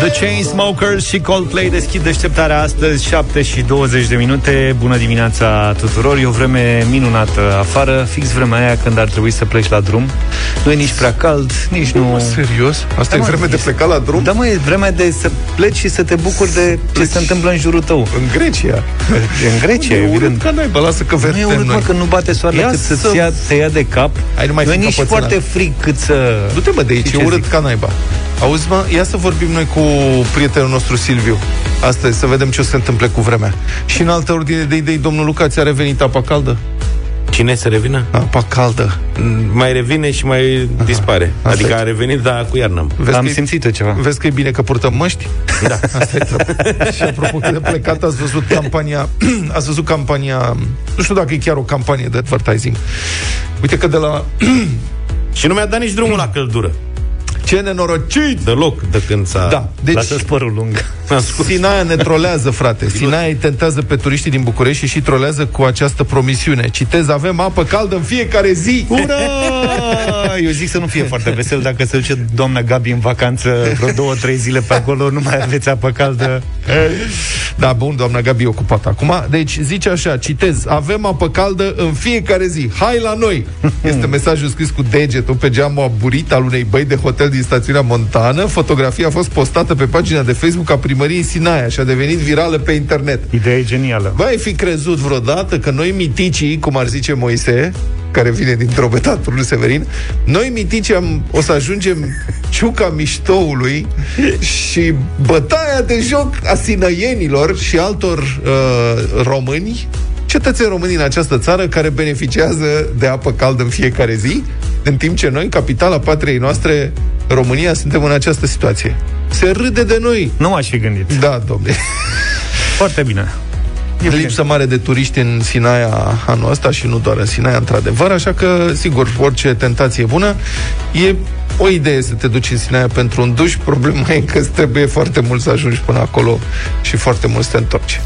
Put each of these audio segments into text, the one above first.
The Chainsmokers și Coldplay deschid deșteptarea astăzi 7 și 20 de minute. Bună dimineața tuturor. E o vreme minunată afară Fix vremea aia când ar trebui să pleci la drum Nu e nici prea cald, nici nu... Serios? Asta Da, e mă, vreme de este- plecat la drum? Da, mă, e vremea de să pleci și să te bucuri de ce se întâmplă în jurul tău În Grecia. În Grecia, E urât evident ca naiba, lasă că Nu e vedem urât, mă, noi. că nu bate soarele Ia cât să- să-ți ia, te ia de cap Hai, nu mai Nu e fi nici încăpățânat. foarte frig cât să... Du-te, mă, de aici, Știi e ce urât zic? ca naiba. Auzi, mă, ia să vorbim noi cu prietenul nostru Silviu. Astăzi, să vedem ce o să se întâmple cu vremea. Și în altă ordine de idei, domnul Luca, ți-a revenit apa caldă? Cine să revină? Apa caldă. Mai revine și mai dispare. Asta adică e. a revenit, dar cu iarnă. Vezi Am că, simțit eu ceva vezi că e bine că purtăm măști? Da. Asta e treaba. Și apropo că de plecat, ați văzut campania, ați văzut campania, nu știu dacă e chiar o campanie de advertising. Uite că de la și nu mi-a dat nici drumul la căldură. Ce nenorocit! Deloc de când s-a... Da, deci Lasă-ți părul lung născut. Sinaia ne trolează, frate. Sinaia îi tentează pe turiștii din București și și trolează cu această promisiune. Citez, avem apă caldă în fiecare zi. Ura! Eu zic să nu fie foarte vesel dacă se duce doamna Gabi în vacanță vreo două, trei zile pe acolo, nu mai aveți apă caldă. Da, bun, doamna Gabi e ocupată acum. Deci zice așa, citez, avem apă caldă în fiecare zi. Hai la noi! Este mesajul scris cu degetul pe geamul aburit al unei băi de hotel din stațiunea Montană. Fotografia a fost postată pe pagina de Facebook a primăriei Sinaia și a devenit virală pe internet. Ideea e genială. Băi, ai fi crezut vreodată că noi miticii, cum ar zice Moise, care vine din drobetatul lui Severin, noi miticii am, o să ajungem ciuca miștoului și bătaia de joc a sinăienilor și altor uh, români, cetățeni români în această țară care beneficiază de apă caldă în fiecare zi, în timp ce noi, capitala patriei noastre, România, suntem în această situație. Se râde de noi. Nu m-aș fi gândit. Da, domnule. Foarte bine. E lipsă mare de turiști în Sinaia anul ăsta și nu doar în Sinaia, într-adevăr, așa că, sigur, orice tentație e bună. E o idee să te duci în Sinaia pentru un duș, problema e că îți trebuie foarte mult să ajungi până acolo și foarte mult să te întorci.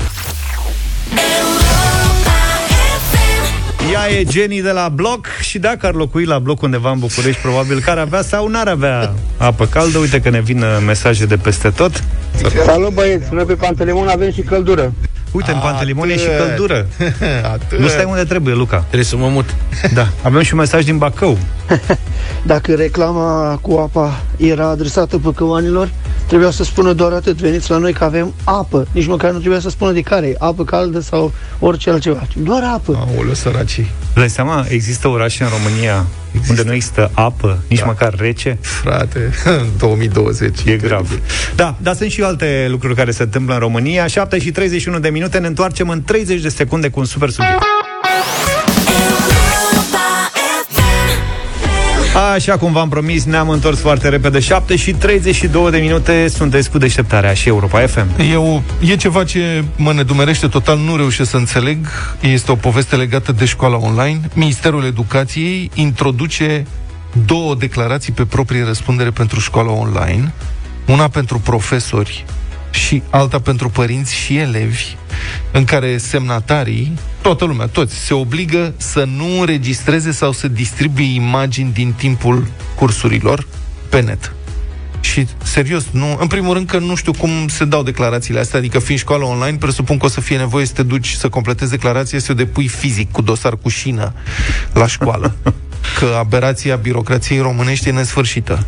Ea e Jenny de la bloc și dacă ar locui la bloc undeva în București, probabil că ar avea sau n-ar avea apă caldă. Uite că ne vin uh, mesaje de peste tot. Salut băieți, noi pe Pantelimon avem și căldură. Uite, în Pantelimon e și Atât. căldură. Atât. Nu stai unde trebuie, Luca. Trebuie să mă mut. Da. Avem și un mesaj din Bacău. Dacă reclama cu apa era adresată păcăoanilor, trebuia să spună doar atât, veniți la noi că avem apă. Nici măcar nu trebuia să spună de care e, apă caldă sau orice altceva. Doar apă. Aoleu, săracii. Îți dai seama, există orașe în România unde nu există apă, nici Da. măcar rece? Frate, în 2020. E grav. Da, dar sunt și alte lucruri care se întâmplă în România. 7 și 31 de minute, ne întoarcem în 30 de secunde cu un super subiect. Așa cum v-am promis, ne-am întors foarte repede 7 și 32 de minute Sunteți cu deșteptarea și Europa FM Eu, e ceva ce mă nedumerește total, nu reușesc să înțeleg. Este o poveste legată de școala online. Ministerul Educației introduce două declarații pe proprie răspundere pentru școala online. Una pentru profesori și alta pentru părinți și elevi, în care semnatarii, toată lumea, toți, se obligă să nu înregistreze sau să distribuie imagini din timpul cursurilor pe net. Și, serios, nu, în primul rând că nu știu cum se dau declarațiile astea, adică fiind școală online, presupun că o să fie nevoie să te duci să completezi declarația, să o depui fizic, cu dosar cu șină, la școală. că aberația birocrației românești e nesfârșită.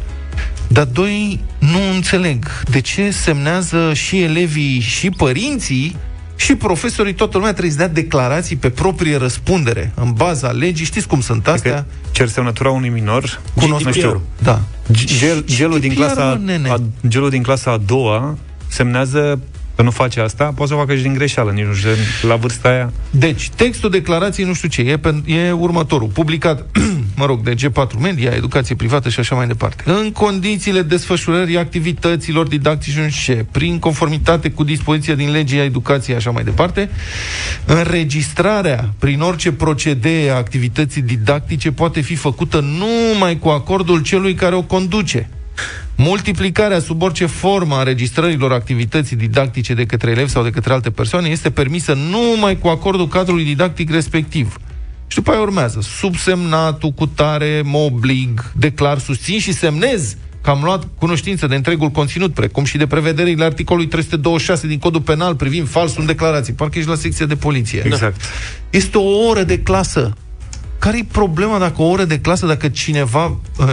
Dar doi, nu înțeleg de ce semnează și elevii și părinții și profesorii, toată lumea trebuie să dea declarații pe proprie răspundere, în baza legii. Știți cum sunt astea? Că cer semnătura unui minor Cunosc, nu știu, Da. gel, gelul, din GDPR, clasa, mă, nene. a, gelul din clasa a doua semnează că nu face asta, poate să o facă și din greșeală, nici nu știu, la vârsta aia. Deci, textul declarației, nu știu ce, e, pen- e următorul. Publicat, mă rog, de G4 Media, educație privată și așa mai departe. În condițiile desfășurării activităților didactice prin conformitate cu dispoziția din legea educației, așa mai departe, înregistrarea prin orice procedee a activității didactice poate fi făcută numai cu acordul celui care o conduce. Multiplicarea sub orice formă a înregistrărilor activității didactice de către elevi sau de către alte persoane este permisă numai cu acordul cadrului didactic respectiv. Și după aia urmează subsemnatul cu tare, mă oblig, declar, susțin și semnez că am luat cunoștință de întregul conținut, precum și de prevederile articolului 326 din codul penal privind falsul în declarații. Parcă ești la secția de poliție. Exact. Este o oră de clasă. Care e problema dacă o oră de clasă, dacă cineva uh,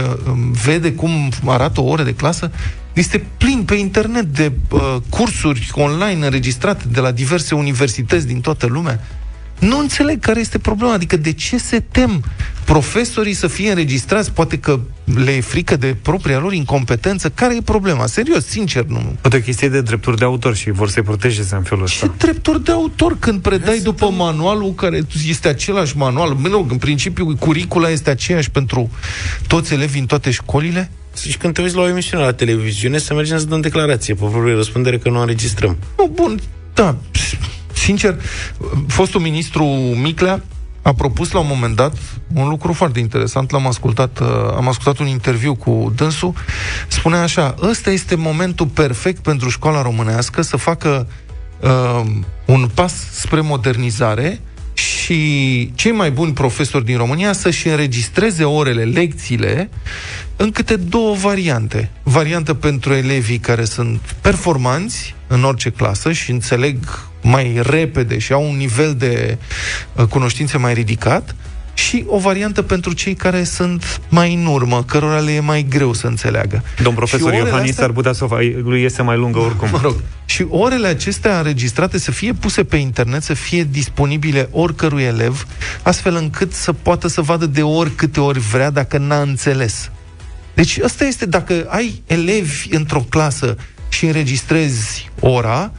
vede cum arată o oră de clasă? Este plin pe internet de uh, cursuri online înregistrate de la diverse universități din toată lumea. Nu înțeleg care este problema. Adică de ce se tem profesorii să fie înregistrați? Poate că le e frică de propria lor incompetență. Care e problema? Serios, sincer, nu. Poate o chestie de drepturi de autor și vor să-i protejeze în felul Ce ăsta. drepturi de autor când predai după manualul care este același manual? Mă rog, în principiu, curicula este aceeași pentru toți elevii în toate școlile? Și când te uiți la o emisiune la televiziune, să mergem să dăm declarație pe proprie răspundere că nu înregistrăm. Nu, bun, da. Sincer, fostul ministru Miclea a propus la un moment dat un lucru foarte interesant, l-am ascultat, uh, am ascultat un interviu cu dânsul, spunea așa, ăsta este momentul perfect pentru școala românească să facă uh, un pas spre modernizare și cei mai buni profesori din România să-și înregistreze orele, lecțiile, în câte două variante. Variantă pentru elevii care sunt performanți în orice clasă și înțeleg mai repede și au un nivel de uh, cunoștințe mai ridicat și o variantă pentru cei care sunt mai în urmă, cărora le e mai greu să înțeleagă. Domn profesor Și orele Iohannis astea- ar putea să o facă, lui iese mai lungă oricum. Mă rog. Și orele acestea înregistrate să fie puse pe internet, să fie disponibile oricărui elev, astfel încât să poată să vadă de ori câte ori vrea dacă n-a înțeles. Deci asta este, dacă ai elevi într-o clasă și înregistrezi ora,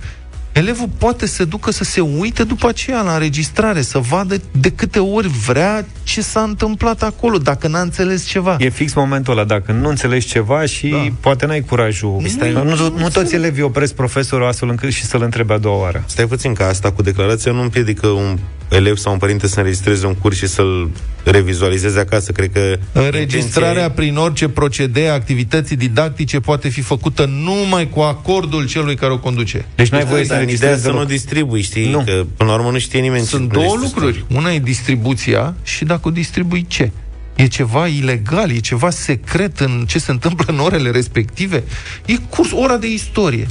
elevul poate să ducă să se uite după aceea la înregistrare, să vadă de câte ori vrea ce s-a întâmplat acolo, dacă n-a înțeles ceva. E fix momentul ăla, dacă nu înțelegi ceva și Da. poate n-ai curajul. Stai, nu, nu, nu nu toți înțeleg. elevii opresc profesorul astfel încât și să-l întrebe a doua oară. Stai puțin, că asta cu declarația nu împiedică un elev sau un părinte să înregistreze un curs și să-l revizualizeze acasă. Cred că Înregistrarea intenția prin orice procedee a activității didactice poate fi făcută numai cu acordul celui care o conduce. Deci n-ai e- voie să dar în ideea înregistrezi să nu deloc. distribui, știi? Nu. Că până la urmă nu știe nimeni Sunt ce două plătești tu. lucruri. Una e distribuția și dacă o distribui ce? E ceva ilegal, e ceva secret în ce se întâmplă în orele respective. E curs, ora de istorie.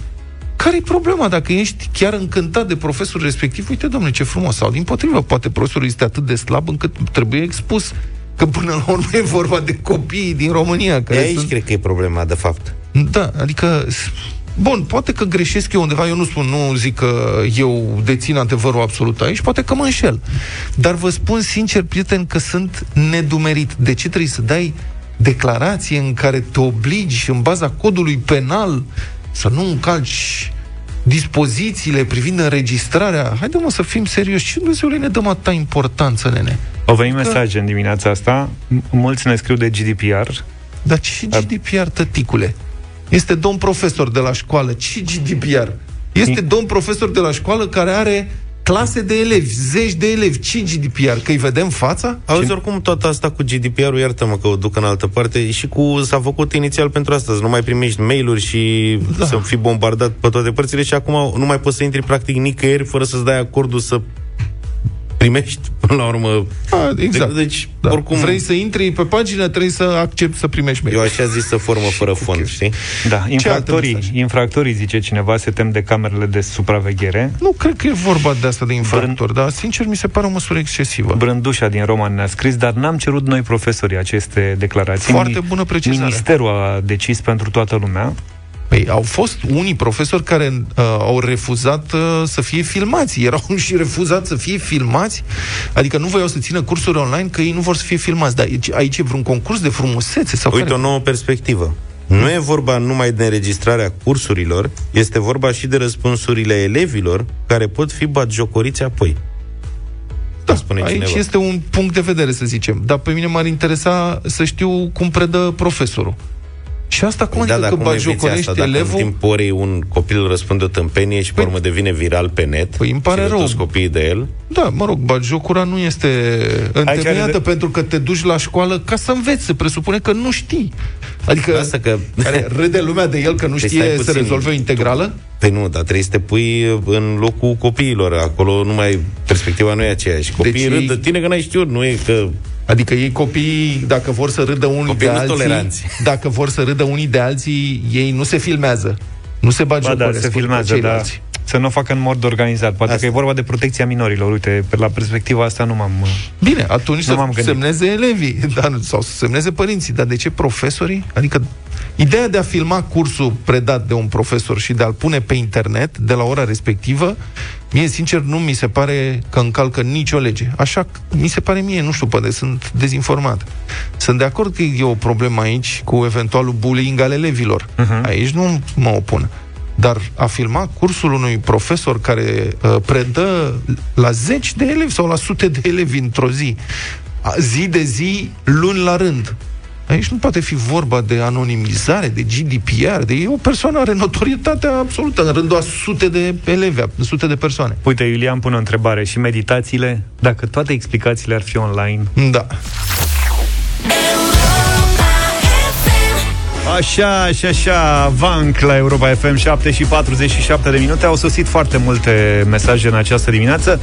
Care e problema dacă ești chiar încântat de profesorul respectiv? Uite, domnule, ce frumos. Sau, din potrivă, poate profesorul este atât de slab încât trebuie expus. Că până la urmă e vorba de copiii din România. De Care aici sunt... cred că e problema, de fapt. Da, adică... s- Bun, poate că greșesc eu undeva, eu nu spun, nu zic că eu dețin adevărul absolut aici, poate că mă înșel. Dar vă spun sincer, prieten, că sunt nedumerit. De ce trebuie să dai declarație în care te obligi, în baza codului penal, să nu încalci dispozițiile privind înregistrarea? Haide mă să fim serioși. Ce Dumnezeule ne dăm atâta importanță, nene? Au venit mesaje în dimineața asta, m- mulți ne scriu de GDPR, Dar ce GDPR, tăticule? Este domn profesor de la școală. Ce GDPR? Este domn profesor de la școală care are clase de elevi, zeci de elevi. Ce GDPR? Că îi vedem fața? Auzi, oricum, toată asta cu GDPR-ul, iartă-mă că o duc în altă parte, și cu s-a făcut inițial pentru asta, să nu mai primești mail-uri și Da. da. să fii bombardat pe toate părțile și acum nu mai poți să intri practic nicăieri fără să-ți dai acordul să primești până la urmă. A, exact. Deci, Da. oricum, Vrei să intri pe pagină, trebuie să accepti să primești mail. eu așa zis să formă fără fond, știi? da, alte infractorii, mesaje? infractorii, zice cineva, se tem de camerele de supraveghere. Nu cred că e vorba de asta de infractor, dar sincer mi se pare o măsură excesivă. Brândușa din Roman ne-a scris, dar n-am cerut noi profesorii aceste declarații. Foarte Mini- bună precizare. Ministerul a decis pentru toată lumea. Păi, au fost unii profesori care uh, au refuzat uh, să fie filmați. Erau și refuzați să fie filmați. Adică nu voiau să țină cursuri online că ei nu vor să fie filmați. Dar aici, aici e vreun concurs de frumusețe? Sau Uite care? o nouă perspectivă. Nu e vorba numai de înregistrarea cursurilor, este vorba și de răspunsurile elevilor care pot fi batjocoriți apoi. da, spune aici cineva. este un punct de vedere, să zicem. Dar pe mine m-ar interesa să știu cum predă profesorul. Și asta cum da, adică dar că cum eviți bagiocorești asta? Dacă în elevul? timp orei un copil răspunde o tâmpenie și pe Păi- urmă devine viral pe net Păi îmi pare și de rău. toți copiii de el, Da, mă rog, bagiocura nu este întemeiată are de- pentru că te duci la școală ca să înveți. Se presupune că nu știi. Adică Asta că- care râde lumea de el că nu Păi știe stai să puțin. rezolve o integrală? Păi nu, dar trebuie să te pui în locul copiilor. Acolo nu mai, perspectiva nu e aceeași. Copiii Deci deci ei- râd de tine că n-ai știut, nu e că Adică ei copiii, dacă vor să râdă unii Copiii de nu alții, toleranți. dacă vor să râdă unii de alții, ei nu se filmează. Nu se Ba da, bagiocoresc se cu filmează, dar ceilalți. să nu o facă în mod organizat. Poate Asta. că e vorba de protecția minorilor. Uite, pe la perspectiva asta nu m-am... uh, Bine, atunci Nu m-am să gândit. semneze elevii dar, sau să semneze părinții. Dar de ce profesorii? Adică ideea de a filma cursul predat de un profesor și de a-l pune pe internet de la ora respectivă, mie sincer nu mi se pare că încalcă nicio lege. Așa mi se pare mie, nu știu, poate sunt dezinformat. Sunt de acord că e o problemă aici cu eventualul bullying al elevilor. Uh-huh. Aici nu mă opun. Dar a filma cursul unui profesor care uh, predă la zeci de elevi sau la sute de elevi într-o zi, a- zi de zi, luni la rând. Aici nu poate fi vorba de anonimizare, de GDPR, de e o persoană are notorietate absolută în rândul a sute de elevi, a sute de persoane. Uite, Iulian pune o întrebare. Și meditațiile? Dacă toate explicațiile ar fi online... Da. Așa, așa, așa, Vanc la Europa FM 7 și 47 de minute Au sosit foarte multe mesaje în această dimineață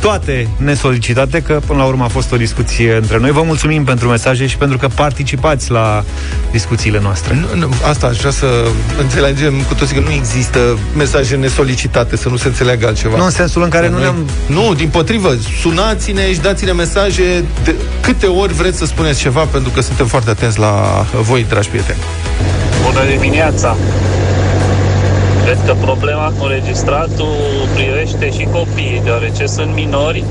Toate nesolicitate, că până la urmă a fost o discuție între noi Vă mulțumim pentru mesaje și pentru că participați la discuțiile noastre Nu, nu, asta aș vrea să înțelegem cu toții că nu există mesaje nesolicitate, să nu se înțeleagă altceva. Nu în sensul în care nu Noi- ne-am... Nu, din potrivă, sunați-ne și dați-ne mesaje de câte ori vreți să spuneți ceva, pentru că suntem foarte atenți la voi, dragi prieteni. Bună dimineața! Cred că problema cu înregistratul privește și copiii, deoarece sunt minori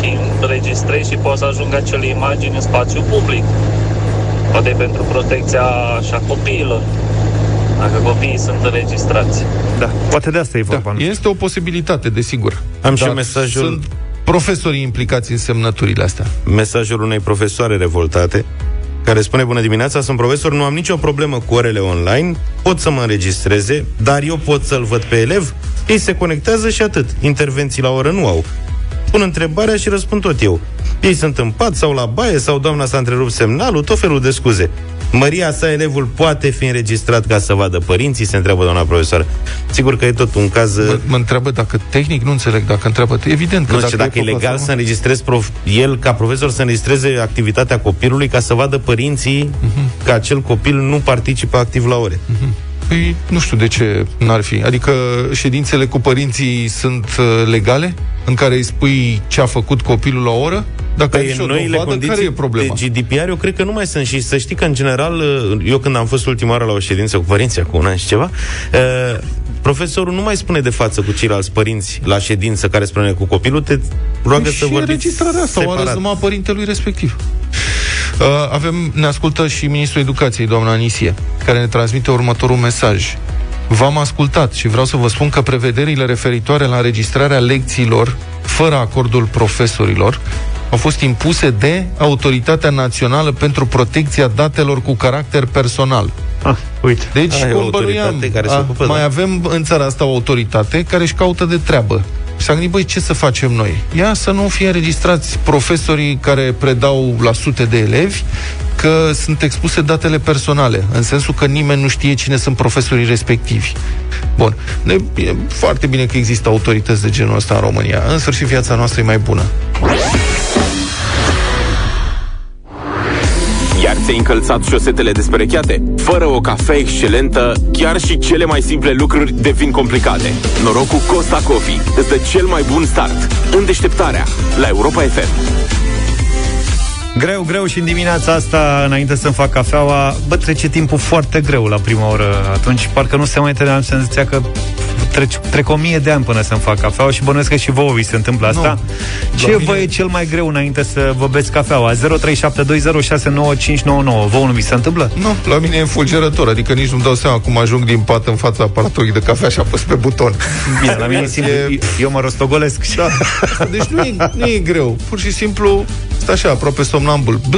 și înregistrezi și poți să ajungă acele imagini în spațiu public. Poate pentru protecția așa copiilor, dacă copiii sunt înregistrați. Da, poate de asta e Da, vorba nu știu. este o posibilitate, desigur. Am și Dar mesajul- Sunt profesorii implicați în semnăturile astea. mesajul unei profesoare revoltate care spune Bună dimineața, sunt profesor, nu am nicio problemă cu orele online, pot să mă înregistreze, dar eu pot să-l văd pe elev, ei se conectează și atât. Intervenții la oră nu au. Pun întrebarea și răspund tot eu. Ei sunt în pat sau la baie sau doamna s-a întrerupt semnalul, tot felul de scuze. Măria sa, elevul poate fi înregistrat ca să vadă părinții, se întreabă doamna profesoară. Sigur că e tot un caz... Mă, mă întreabă dacă tehnic, nu înțeleg dacă întreabă. Evident că Nu știu dacă e pe legal platformă- să înregistrezi prof, el ca profesor să înregistreze activitatea copilului ca să vadă părinții Mhm. că acel copil nu participă activ la ore. Păi nu știu de ce n-ar fi. Adică ședințele cu părinții sunt uh, legale? În care îi spui ce a făcut copilul la o oră? Dacă ai Păi și în o noile dovadă, condiții care e problema? de GDPR, eu cred că nu mai sunt. Și să știi că, în general, uh, eu când am fost ultima oară la o ședință cu părinții, acum un an și ceva, uh, profesorul nu mai spune de față cu ceilalți părinți la ședință care spune cu copilul, te roagă Păi să și vorbiți înregistrarea asta o arăți separat. numai părintelui respectiv. Uh, avem, ne ascultă și Ministrul Educației, doamna Anisie, care ne transmite următorul mesaj. V-am ascultat și vreau să vă spun că prevederile referitoare la înregistrarea lecțiilor fără acordul profesorilor au fost impuse de Autoritatea Națională pentru Protecția Datelor cu caracter personal. Ah, uite. Deci, Ah, e o cum bănuiam, autoritate care se a, ocupă, mai da. avem în țara asta o autoritate care își caută de treabă. Și s-a gândit, băi, ce să facem noi? Ia să nu fie înregistrați profesorii care predau la sute de elevi că sunt expuse datele personale, în sensul că nimeni nu știe cine sunt profesorii respectivi. Bun, ne, e foarte bine că există autorități de genul ăsta în România. În sfârșit, viața noastră e mai bună. Iar ți-ai încălțat șosetele desperecheate? Fără o cafea excelentă, chiar și cele mai simple lucruri devin complicate. Noroc cu Costa Coffee îți dă cel mai bun start. În deșteptarea, la Europa FM. Greu, greu și în dimineața asta, înainte să-mi fac cafeaua, bă, trece timpul foarte greu la prima oră. Atunci parcă nu se mai trece, am senzația că trec, trec o mie de ani până să-mi fac cafeaua și bănuiesc că și vouă vi se întâmplă asta. Nu. Ce La vă mine- e cel mai greu înainte să vă beți cafeaua? 0372069599. Vouă nu vi se întâmplă? Nu, la mine e fulgerător, adică nici nu-mi dau seama cum ajung din pat în fața aparatului de cafea și apăs pe buton. Bine, la mine e simplu. E- Eu mă rostogolesc și... Da. Deci nu e, nu e greu. Pur și simplu stă așa, aproape somnambul. B,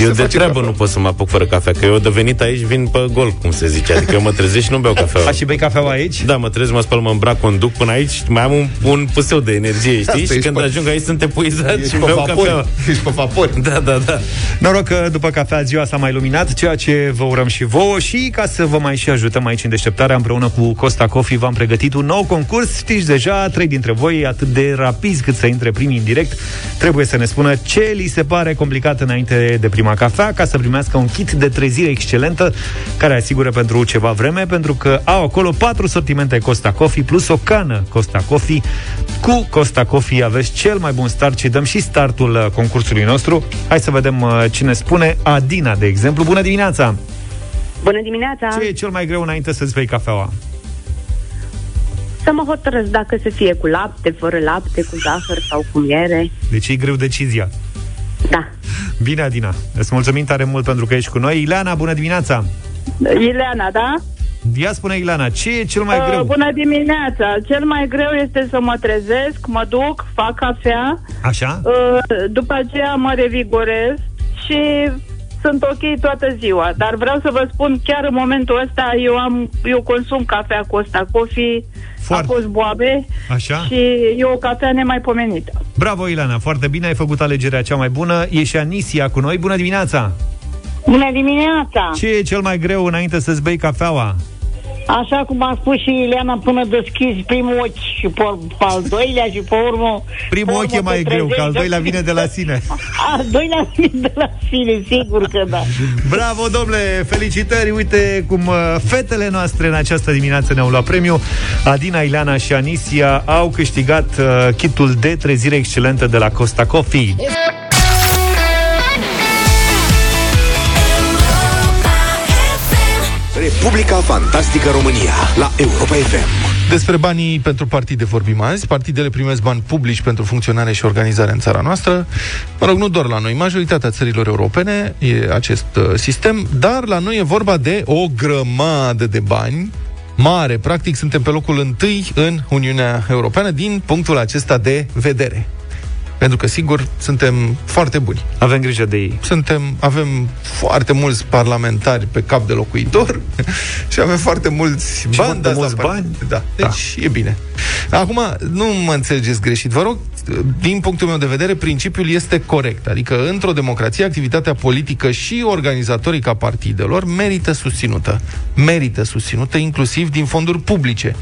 Eu de treabă nu pot să mă apuc fără cafea, că eu de venit aici vin pe gol, cum se zice. Adică eu mă trezesc și nu beau cafea. A, și bei cafeaua aici? Da, mă trezesc, mă spăl, mă îmbrac, conduc până aici, mai am un, un puseu de energie, știi? Asta, și ești când pe- ajung aici sunt epuizat Ești și pe beau vapor. cafea. Ești pe vapor. Da, da, da. Noroc că după cafea ziua s-a mai luminat, ceea ce vă urăm și vouă și ca să vă mai și ajutăm aici în deșteptarea împreună cu Costa Coffee v-am pregătit un nou concurs. Știți deja, trei dintre voi, atât de rapizi cât să intre primii în direct, trebuie să ne spună ce li se pare complicat înainte de prima cafea, ca să primească un kit de trezire excelentă care asigură pentru ceva vreme, pentru că au acolo patru sortimente Costa Coffee plus o cană Costa Coffee. Cu Costa Coffee aveți cel mai bun start și dăm și startul uh, concursului nostru. Hai să vedem uh, cine spune. Adina, de exemplu. Bună dimineața! Bună dimineața! Ce e cel mai greu înainte să-ți bei cafeaua? Să mă hotărăsc dacă să fie cu lapte, fără lapte, cu zahăr sau cu miere. Deci e greu decizia. Da. Bine, Adina. Îți mulțumim tare mult pentru că ești cu noi. Ileana, bună dimineața! Ileana, da? Ia spune, Ileana, ce e cel mai Uh, greu? Bună dimineața! Cel mai greu este să mă trezesc, mă duc, fac cafea, Așa? uh, după aceea mă revigorez și sunt ok toată ziua. Dar vreau să vă spun, chiar în momentul ăsta, eu am eu consum cafea Costa Coffee, Foarte. a fost boabe Așa? și e o cafea nemaipomenită. Bravo, Ileana, foarte bine, ai făcut alegerea cea mai bună. E și Anisia cu noi. Bună dimineața! Bună dimineața! Ce e cel mai greu înainte să-ți bei cafeaua? Așa cum a spus și Ileana, până deschizi primul ochi și pe, pe al doilea și pe urmă... Primul pe ochi e urmă mai te greu, că al trezești doilea și- vine de la sine. Al doilea vine de la sine, sigur că da. Bravo, domnule! Felicitări! Uite cum uh, fetele noastre în această dimineață ne-au luat premiu. Adina, Ileana și Anisia au câștigat uh, kitul de trezire excelentă de la Costa Coffee. Republica Fantastică România la Europa FM. Despre banii pentru partide vorbim azi. Partidele primesc bani publici pentru funcționare și organizare în țara noastră. Mă rog, nu doar la noi. Majoritatea țărilor europene e acest uh, sistem, dar la noi e vorba de o grămadă de bani mare. Practic, suntem pe locul întâi în Uniunea Europeană din punctul acesta de vedere. Pentru că, sigur, suntem foarte buni. Avem grijă de ei. Suntem, avem foarte mulți parlamentari pe cap de locuitor și avem foarte mulți Și bani. foarte de asta mulți par- bani? Da, deci e bine. Acum, nu mă înțelegeți greșit, vă rog, din punctul meu de vedere, principiul este corect. Adică, într-o democrație, activitatea politică și organizatorică a partidelor merită susținută. Merită susținută, inclusiv din fonduri publice.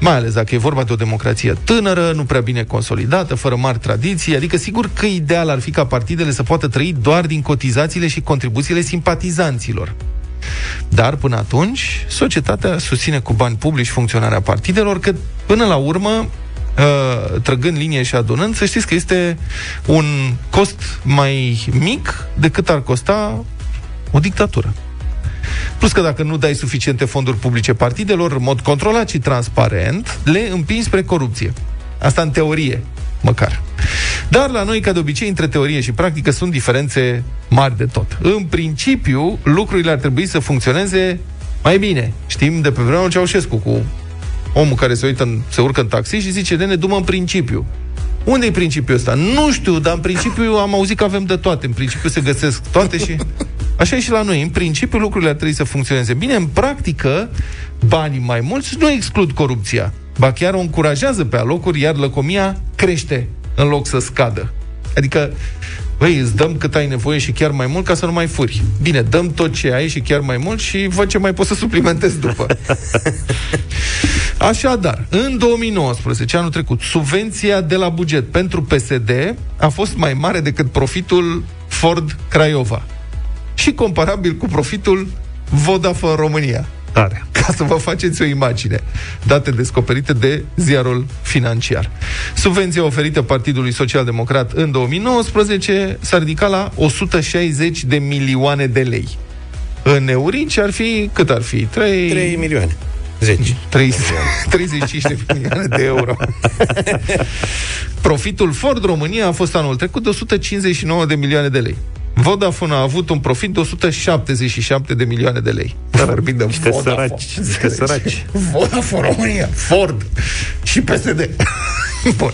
Mai ales dacă e vorba de o democrație tânără, nu prea bine consolidată, fără mari tradiții, adică sigur că ideal ar fi ca partidele să poată trăi doar din cotizațiile și contribuțiile simpatizanților. Dar până atunci, societatea susține cu bani publici funcționarea partidelor, că până la urmă, uh, trăgând linie și adunând, să știți că este un cost mai mic decât ar costa o dictatură. Plus că dacă nu dai suficiente fonduri publice partidelor, în mod controlat și transparent, le împingi spre corupție. Asta în teorie, măcar. Dar la noi, ca de obicei, între teorie și practică sunt diferențe mari de tot. În principiu, lucrurile ar trebui să funcționeze mai bine. Știm de pe vremea lui Ceaușescu cu omul care se uită, în, se urcă în taxi și zice, de ne dumă în principiu. Unde e principiul ăsta? Nu știu, dar în principiu am auzit că avem de toate. În principiu se găsesc toate și... Așa e și la noi. În principiu lucrurile ar trebui să funcționeze bine. În practică, banii mai mulți nu exclud corupția. Ba chiar o încurajează pe alocuri, iar lăcomia crește în loc să scadă. Adică, băi, îți dăm cât ai nevoie și chiar mai mult ca să nu mai furi. Bine, dăm tot ce ai și chiar mai mult și văd ce mai poți să suplimentezi după. Așadar, în 2019, anul trecut, subvenția de la buget pentru PSD a fost mai mare decât profitul Ford Craiova și comparabil cu profitul Vodafone România. Tare. Ca să vă faceți o imagine. Date descoperite de ziarul financiar. Subvenția oferită Partidului Social Democrat în 2019 s-a ridicat la 160 de milioane de lei. În eurici ar fi, cât ar fi? 3, 3 milioane. 10. 30, 35 de milioane de euro. Profitul Ford România a fost anul trecut de 159 de milioane de lei. Vodafone a avut un profit de 177 de milioane de lei. Vorbim de Niște Vodafone. săraci. Niște săraci. Vodafone România, Ford și PSD. Bun.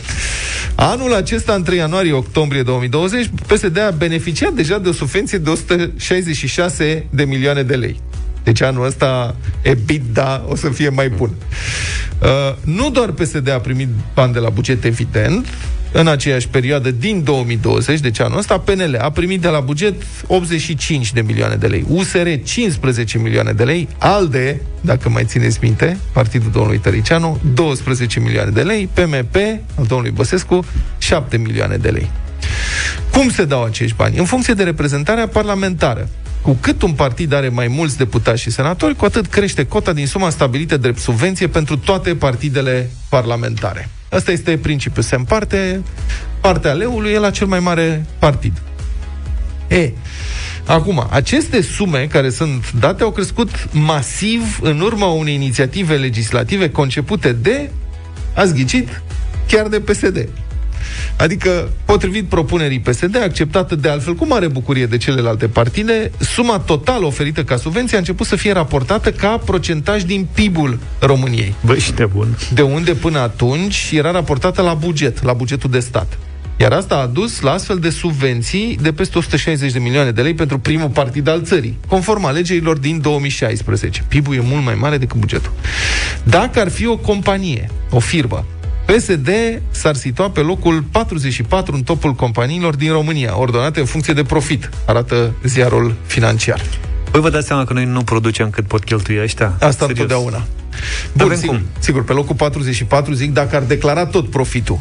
Anul acesta, între ianuarie-octombrie 2020, PSD a beneficiat deja de o subvenție de 166 de milioane de lei. Deci anul ăsta EBITDA o să fie mai bun. Uh, nu doar PSD a primit bani de la buget, evident, în aceeași perioadă din 2020, deci anul ăsta, PNL a primit de la buget 85 de milioane de lei, USR 15 milioane de lei, ALDE, dacă mai țineți minte, partidul domnului Tăricianu, 12 milioane de lei, PMP, al domnului Băsescu, 7 milioane de lei. Cum se dau acești bani? În funcție de reprezentarea parlamentară. Cu cât un partid are mai mulți deputați și senatori, cu atât crește cota din suma stabilită drept subvenție pentru toate partidele parlamentare. Asta este principiul. Se împarte partea leului e la cel mai mare partid. E, Acum, aceste sume care sunt date au crescut masiv în urma unei inițiative legislative concepute de, ați ghicit, chiar de PSD. Adică, potrivit propunerii PSD, acceptată de altfel cu mare bucurie de celelalte partide, suma totală oferită ca subvenție a început să fie raportată ca procentaj din PIB-ul României. Băi, și de bun. De unde până atunci era raportată la buget, la bugetul de stat. Iar asta a dus la astfel de subvenții de peste 160 de milioane de lei pentru primul partid al țării, conform alegerilor din 2016. PIB-ul e mult mai mare decât bugetul. Dacă ar fi o companie, o firmă, PSD s-ar situa pe locul 44 în topul companiilor din România, ordonate în funcție de profit, arată ziarul financiar. Păi vă dați seama că noi nu producem cât pot cheltui ăștia? Asta Serios. întotdeauna. Bun, Bun, sigur, cum? sigur, pe locul 44 zic dacă ar declara tot profitul.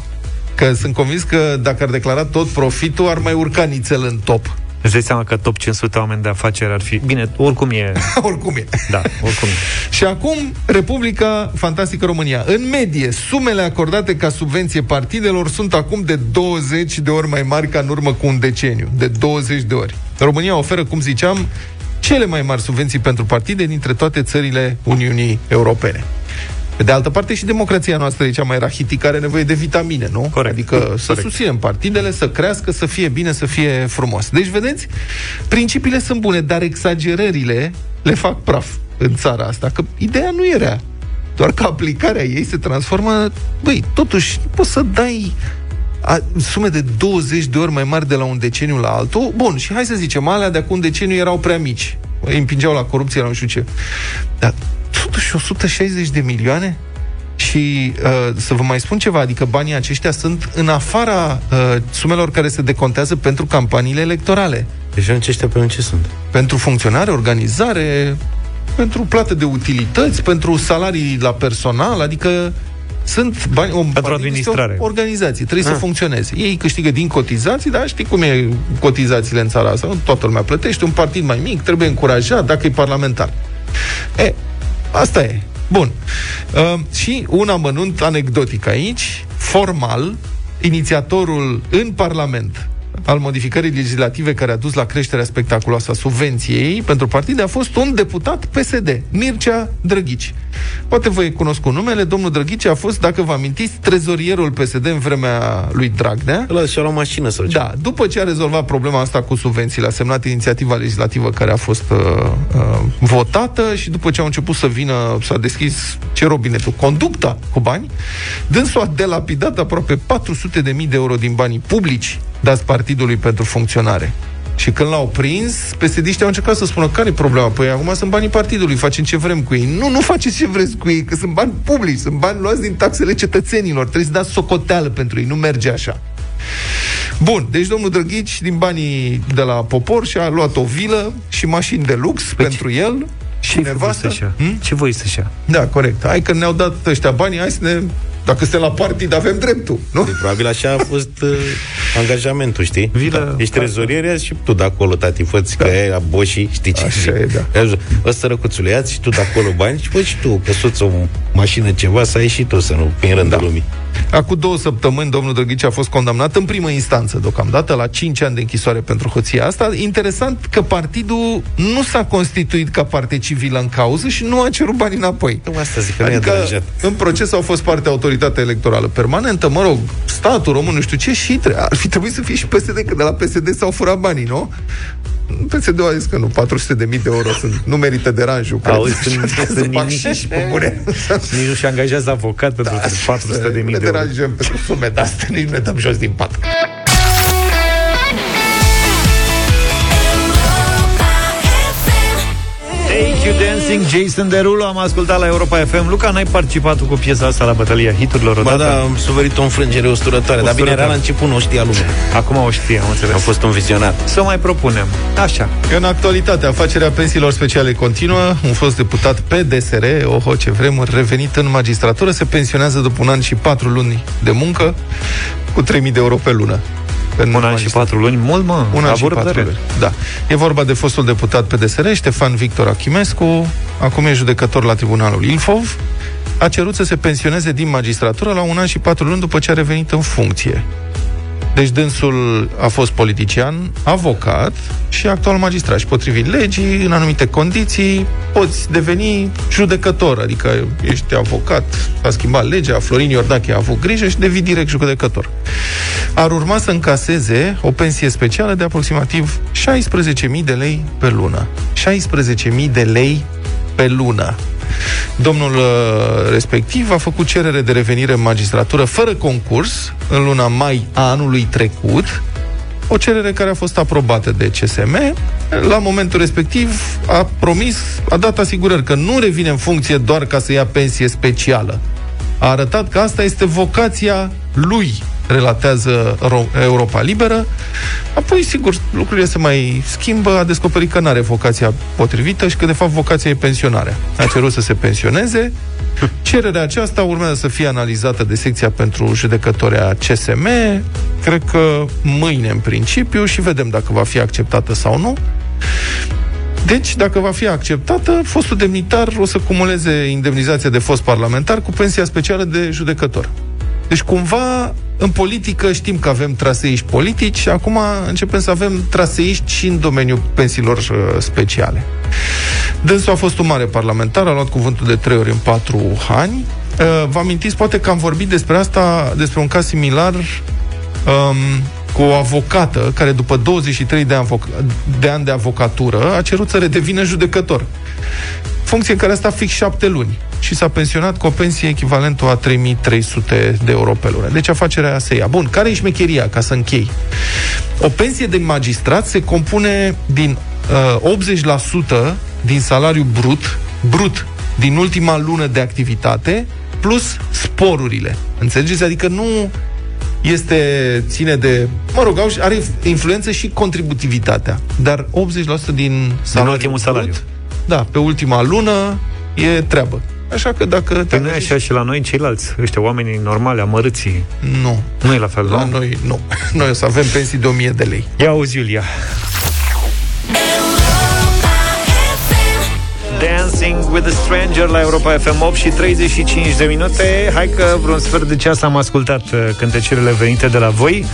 Că sunt convins că dacă ar declara tot profitul, ar mai urca nițel în top. Îți dai seama că top 500 oameni de afaceri ar fi... Bine, oricum e... oricum e. Da, oricum e. Și acum, Republica Fantastică România. În medie, sumele acordate ca subvenție partidelor sunt acum de 20 de ori mai mari ca în urmă cu un deceniu. De 20 de ori. România oferă, cum ziceam, cele mai mari subvenții pentru partide dintre toate țările Uniunii Europene. Pe de altă parte, și democrația noastră e cea mai rahitică, are nevoie de vitamine, nu? Corect. Adică să Corect. susținem partidele, să crească, să fie bine, să fie frumos. Deci, vedeți, principiile sunt bune, dar exagerările le fac praf în țara asta. Că ideea nu e rea. Doar că aplicarea ei se transformă... Băi, totuși, poți să dai a, sume de 20 de ori mai mari de la un deceniu la altul. Bun, și hai să zicem, alea de acum un deceniu erau prea mici. Îi împingeau la corupție, la nu știu ce. Dar totuși 160 de milioane? Și uh, să vă mai spun ceva, adică banii aceștia sunt în afara uh, sumelor care se decontează pentru campaniile electorale. Deci aceștia pe ce sunt? Pentru funcționare, organizare, pentru plată de utilități, pentru salarii la personal, adică sunt bani... Un partid este administrare. O organizație, trebuie Ah. să funcționeze. Ei câștigă din cotizații, dar știi cum e cotizațiile în țara asta. Nu toată lumea plătește, un partid mai mic trebuie încurajat dacă e parlamentar. E, asta e. Bun. Uh, și un amănunt anecdotic aici. Formal, inițiatorul în Parlament al modificării legislative care a dus la creșterea spectaculoasă a subvenției pentru partide a fost un deputat PSD, Mircea Drăghici. Poate vă e cunoscut numele, domnul Drăghici a fost, dacă vă amintiți, trezorierul PSD în vremea lui Dragnea. Ăla și-a luat mașină sau ce? Da, după ce a rezolvat problema asta cu subvențiile, a semnat inițiativa legislativă care a fost uh, uh, votată și după ce au început să vină, s-a deschis ce robinetul, conducta cu bani, dânsul a delapidat aproape 400 de mii de euro din banii publici dați partidului pentru funcționare. Și când l-au prins, psd au încercat să spună care e problema? Păi acum sunt banii partidului, facem ce vrem cu ei. Nu, nu faceți ce vreți cu ei, că sunt bani publici, sunt bani luați din taxele cetățenilor. Trebuie să dați socoteală pentru ei, nu merge așa. Bun, deci domnul Drăghici, din banii de la popor, și-a luat o vilă și mașini de lux Păi pentru el și nevastă. Așa. Hmm? Ce voi să așa? Da, corect. Hai că ne-au dat ăștia banii, hai să ne... Dacă suntem la partid, avem dreptul, nu? Deci, probabil așa a fost uh, angajamentul, știi? Vilă- Da. Ești trezorier, ia și tu de acolo, tati, fă-ți da. că e la boșii, știi ce Așa zic? e, da. Ia zi, Ăsta sărăcuțule, ia și tu de acolo bani și fă și tu, că soți o mașină ceva, să ai și tu, să nu, prin rândul Da. lumii. Acum două săptămâni, domnul Drăghici a fost condamnat în primă instanță, deocamdată, la 5 ani de închisoare pentru hoția asta. Interesant că partidul nu s-a constituit ca parte civilă în cauză și nu a cerut bani înapoi. Nu, asta zic că nu i-a Adică deranjat. în proces au fost parte autoritatea electorală permanentă, mă rog, statul român, nu știu ce, și tre- ar fi trebuit să fie și PSD, că de la PSD s-au furat banii, nu? PSD-ul a zis că nu, 400 de mii de euro sunt, nu merită deranjul. cred. Auzi, sunt, Să sunt fac nimic. și pe bune. Nici nu și angajează avocat pentru 400 de mii ne de euro. deranjăm pentru sume de astea, nici nu ne dăm jos din pat. Take You Dancing, Jason Derulo Am ascultat la Europa FM Luca, n-ai participat tu cu piesa asta la bătălia hiturilor Ba odată? da, am suferit o înfrângere usturătoare, dar bine, era la început, nu o știa lumea. Acum o știe, am înțeles Am fost un vizionar. Să o mai propunem Așa În actualitate, afacerea pensiilor speciale continuă. Un fost deputat pe DSR, oho ce vremuri, revenit în magistratură, se pensionează după un an și patru luni de muncă cu 3.000 de euro pe lună. În Un an și patru luni, mult mă Un an a și avut patru răbdare. luni. Da. E vorba de fostul deputat PDSR, Ștefan Victor Achimescu, acum e judecător la Tribunalul Ilfov, a cerut să se pensioneze din magistratură la un an și patru luni după ce a revenit în funcție. Deci dânsul a fost politician, avocat și actual magistrat. Și potrivit legii, în anumite condiții, poți deveni judecător. Adică ești avocat, a schimbat legea, Florin Iordache a avut grijă și devii direct judecător. Ar urma să încaseze o pensie specială de aproximativ 16.000 de lei pe lună. 16.000 de lei pe lună. Domnul uh, respectiv a făcut cerere de revenire în magistratură fără concurs în luna mai a anului trecut, o cerere care a fost aprobată de CSM. La momentul respectiv a promis, a dat asigurări că nu revine în funcție doar ca să ia pensie specială. A arătat că asta este vocația lui, relatează Ro- Europa Liberă. Apoi, sigur, lucrurile se mai schimbă, a descoperit că nu are vocația potrivită și că, de fapt, vocația e pensionarea. A cerut să se pensioneze. Cererea aceasta urmează să fie analizată de secția pentru judecători a CSM, cred că mâine în principiu și vedem dacă va fi acceptată sau nu. Deci, dacă va fi acceptată, fostul demnitar o să cumuleze indemnizația de fost parlamentar cu pensia specială de judecător. Deci, cumva, în politică știm că avem traseiști politici și acum începem să avem traseiști și în domeniul pensiilor uh, speciale. Dânsul a fost un mare parlamentar, a luat cuvântul de trei ori în patru ani. Uh, Vă amintiți, poate că am vorbit despre asta, despre un caz similar um, cu o avocată care după 23 de ani, avoc- de ani de avocatură a cerut să redevină judecător. Funcție în care a stat fix șapte luni și s-a pensionat cu o pensie echivalentă a 3300 de euro pe lună. Deci afacerea se ia. Bun, care e șmecheria, ca să închei? O pensie de magistrat se compune din uh, 80% din salariu brut, brut, din ultima lună de activitate, plus sporurile. Înțelegeți? Adică nu este, ține de, mă rog, au- are influență și contributivitatea, dar 80% din salariul ultimul salariu. Brut, da, pe ultima lună e treabă. Așa că dacă te Păi nu e așa și la noi ceilalți, ăștia oamenii normale, amărâții. Nu. Nu e la fel, La nu? noi, nu. Noi o să avem pensii de 1000 de lei. Ia auzi, Iulia. Dancing with a Stranger la Europa FM 8 și 35 de minute Hai că vreun sfert de ceas am ascultat uh, cântecele venite de la voi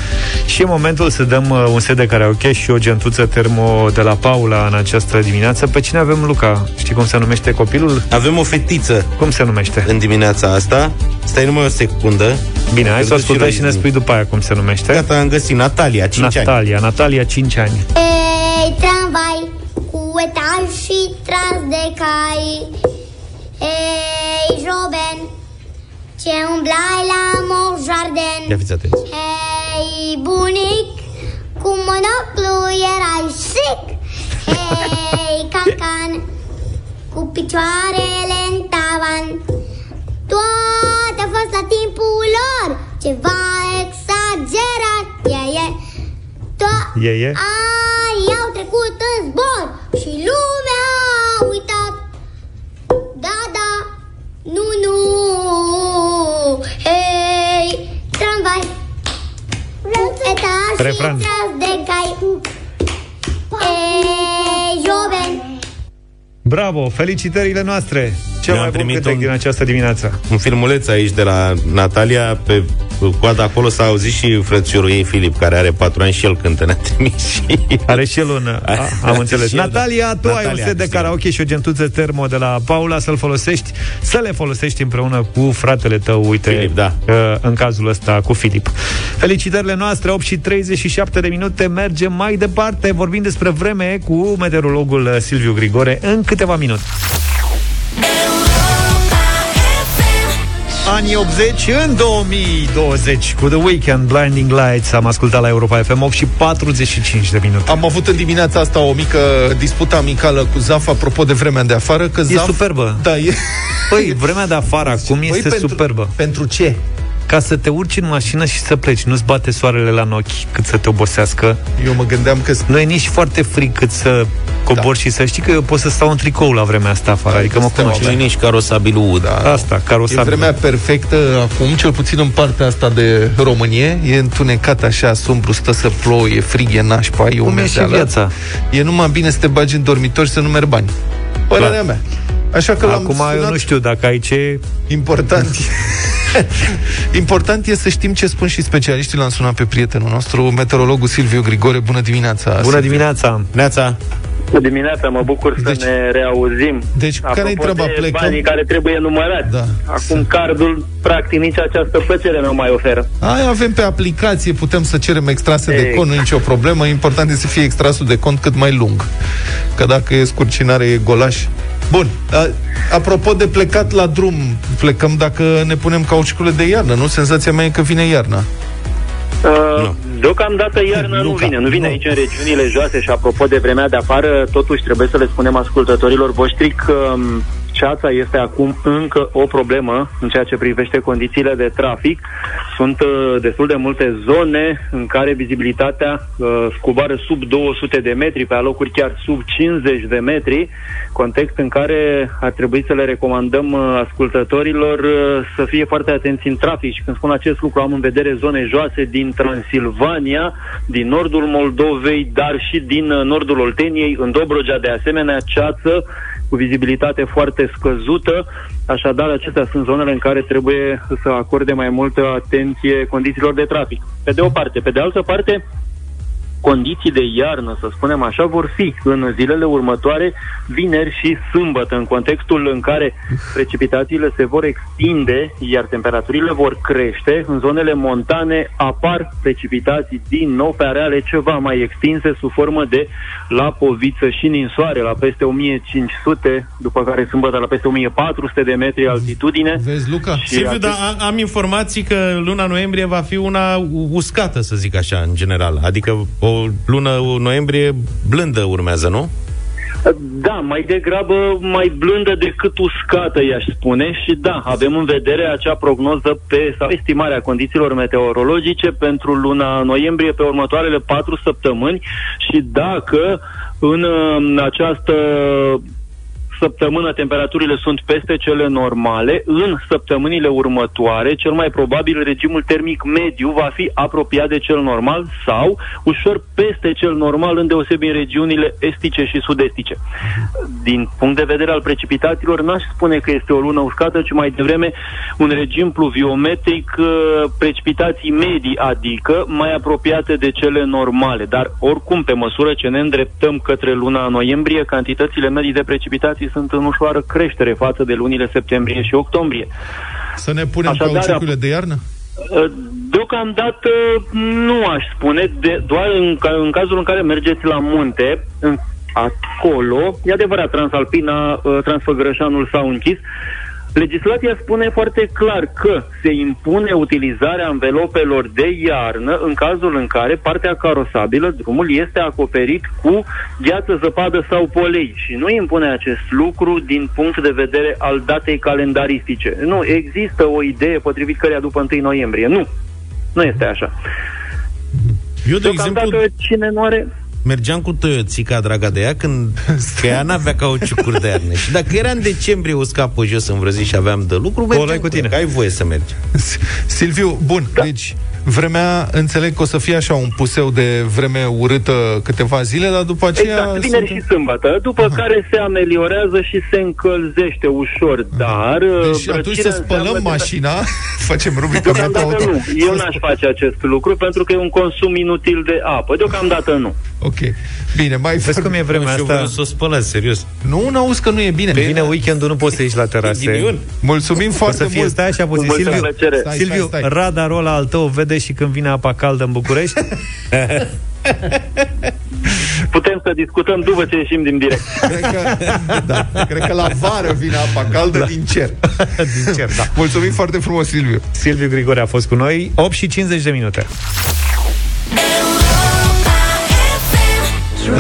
Și e momentul să dăm uh, un set de karaoke și o gentuță termo de la Paula în această dimineață Pe cine avem, Luca? Știi cum se numește copilul? Avem o fetiță Cum se numește? în dimineața asta. Stai numai o secundă. Bine, hai să o Pentru ascultăm și și noi- ne spui după aia cum se numește Gata, am găsit Natalia, 5 ani. Natalia, Natalia, 5 ani Ei, tramvai cu etaj și tras de cai. Ei, Joben, ce umblai la Moș Jardin? Ia fiți atenți. Hei, bunic, cu monoclu erai sic. Hei, cancan, cu picioarele în tavan Toate a fost la timpul lor. Ceva exagerat. E, e To- E, e? Ai au trecut în zbor Și lumea a uitat Da, da, nu, nu Hei, tramvai Etaj Refren. și tras de cai Ei, joven Bravo, felicitările noastre Cel Eu am mai bun primit cântec un- din această dimineață Un filmuleț aici de la Natalia pe coada acolo s-a auzit și frățiorul ei, Filip, care are patru ani și el cântă, ne-a trimis și... Are și el un... A, am înțeles. Și el, da. Natalia, tu ai un Natalia, set de sigur. karaoke și o gentuță termo de la Paula să-l folosești, să le folosești împreună cu fratele tău, uite, Filip, da. uh, în cazul ăsta cu Filip. Felicitările noastre, 8 și 37 de minute, mergem mai departe, vorbim despre vreme cu meteorologul uh, Silviu Grigore în câteva minute. Anii 80 în 2020 cu The Weekend, Blinding Lights am ascultat la Europa FM 8 și 45 de minute. Am avut în dimineața asta o mică dispută amicală cu Zaf apropo de vremea de afară, că E Zaf... superbă. Da, e... Păi, vremea de afară acum Păi, este pentru, superbă. Pentru ce? Ca să te urci în mașină și să pleci. Nu-ți bate soarele la în ochi cât să te obosească. Eu mă gândeam că... Nu e nici foarte fric cât să cobor da. și să știi că eu pot să stau în tricou la vremea asta afară. Da, adică mă steaua cunoști. Nu e nici carosabilul ud. Da. Asta, E carosabil. vremea perfectă acum, cel puțin în partea asta de Românie. E întunecat așa, sombru, stă să plouă, e frig, e nașpa, e Cum e și umezeală. viața. E numai bine să te bagi în dormitor și să nu mergi bani. Părerea Clar. mea. Așa că l-am Acum eu sunat. nu știu dacă ai ce... Important. Important e să știm ce spun și specialiștii. L-am sunat pe prietenul nostru, meteorologul Silviu Grigore. Bună dimineața! Bună Silviu. dimineața! Neața, Bună dimineața, mă bucur să Deci- ne reauzim. deci care-i Apropo treaba? de Plecăm? banii care trebuie numărați. Da. Acum cardul, practic, nici această plăcere nu mai oferă. Aia avem pe aplicație, putem să cerem extrase de Exact. cont, nu e nicio problemă. Important este să fie extrasul de cont cât mai lung. Că dacă e scurcinare, e golaș. Bun, a, apropo de plecat la drum, plecăm dacă ne punem cauciucurile de iarnă, nu? Senzația mea e că vine iarna. Uh, Nu. Deocamdată iarna nu Luca, vine. Nu vine nu. aici în regiunile joase și apropo de vremea de afară, totuși trebuie să le spunem ascultătorilor voștri că um, ceața este acum încă o problemă în ceea ce privește condițiile de trafic. Sunt uh, destul de multe zone în care vizibilitatea uh, scoboară sub 200 de metri, pe alocuri chiar sub 50 de metri, context în care ar trebui să le recomandăm uh, ascultătorilor uh, să fie foarte atenți în trafic și când spun acest lucru am în vedere zone joase din Transilvania, din nordul Moldovei, dar și din uh, nordul Olteniei, în Dobrogea de asemenea, ceață cu vizibilitate foarte scăzută, așadar acestea sunt zonele în care trebuie să acorde mai multă atenție condițiilor de trafic. Pe de o parte. Pe de altă parte, condiții de iarnă, să spunem așa, vor fi în zilele următoare, vineri și sâmbătă, în contextul în care precipitațiile se vor extinde, iar temperaturile vor crește. În zonele montane apar precipitații din nou pe areale ceva mai extinse, sub formă de lapoviță și ninsoare, la peste 1500, după care sâmbătă la peste 1400 de metri altitudine. Vezi, Luca? Și Silviu, acest- dar a- am informații că luna noiembrie va fi una u- uscată, să zic așa, în general. Adică o lună noiembrie blândă urmează, nu? Da, mai degrabă mai blândă decât uscată, i-aș spune. Și da, avem în vedere acea prognoză pe, sau estimarea condițiilor meteorologice pentru luna noiembrie pe următoarele patru săptămâni și dacă în uh, această săptămână temperaturile sunt peste cele normale, în săptămânile următoare, cel mai probabil regimul termic mediu va fi apropiat de cel normal sau ușor peste cel normal, în deosebi în regiunile estice și sud-estice. Din punct de vedere al precipitațiilor, n-aș spune că este o lună uscată, ci mai devreme un regim pluviometric, uh, precipitații medii, adică mai apropiate de cele normale. Dar oricum, pe măsură ce ne îndreptăm către luna noiembrie, cantitățile medii de precipitații sunt în ușoară creștere față de lunile septembrie și octombrie. Să ne punem Așadar, cauciucurile de iarnă? Uh, Deocamdată nu aș spune, de, doar în, ca, în cazul în care mergeți la munte, în, acolo, e adevărat, Transalpina, uh, Transfăgărășanul s-au închis, Legislația spune foarte clar că se impune utilizarea învelopelor de iarnă în cazul în care partea carosabilă, drumul, este acoperit cu gheață, zăpadă sau polei și nu impune acest lucru din punct de vedere al datei calendaristice. Nu, există o idee potrivit căreia după 1 noiembrie. Nu, nu este așa. Eu, de exemplu, Deocamdată, cine nu are... mergeam cu Toyoțica, draga de ea, când că ea n-avea cauciucuri de iarnă. Și dacă era în decembrie uscat pe jos în vrăzi și aveam de lucru, mergeam cu tine. Că ai voie să mergi. Silviu, bun, da. deci Vremea, înțeleg că o să fie așa un puseu de vreme urâtă câteva zile, dar după aceea... Exact, vineri suntem- și sâmbătă, după Aha. care se ameliorează și se încălzește ușor, dar... Deci uh, atunci răcirea să spălăm înseamnă că- mașina, facem rubrica meteo Deocamdată auto. nu. Eu n-aș face acest lucru pentru că e un consum inutil de apă. Deocamdată nu. Ok. Bine, mai Vezi cum e vremea Și eu asta? vreau să o spălați, serios. Nu, n-auzi că nu e bine. Vine weekendul, nu poți să ieși la terase. Ghinion. Mulțumim O foarte să fie mult. stai așa puțin. Cu multă Silviu, plăcere. Stai, Silviu stai, stai. radarul ăla al tău vede și când vine apa caldă în București? Putem să discutăm după ce ieșim din direct. Cred că, da, cred că la vară vine apa caldă da. din cer. Din cer, da. Mulțumim foarte frumos, Silviu. Silviu Grigore a fost cu noi 8 și 50 de minute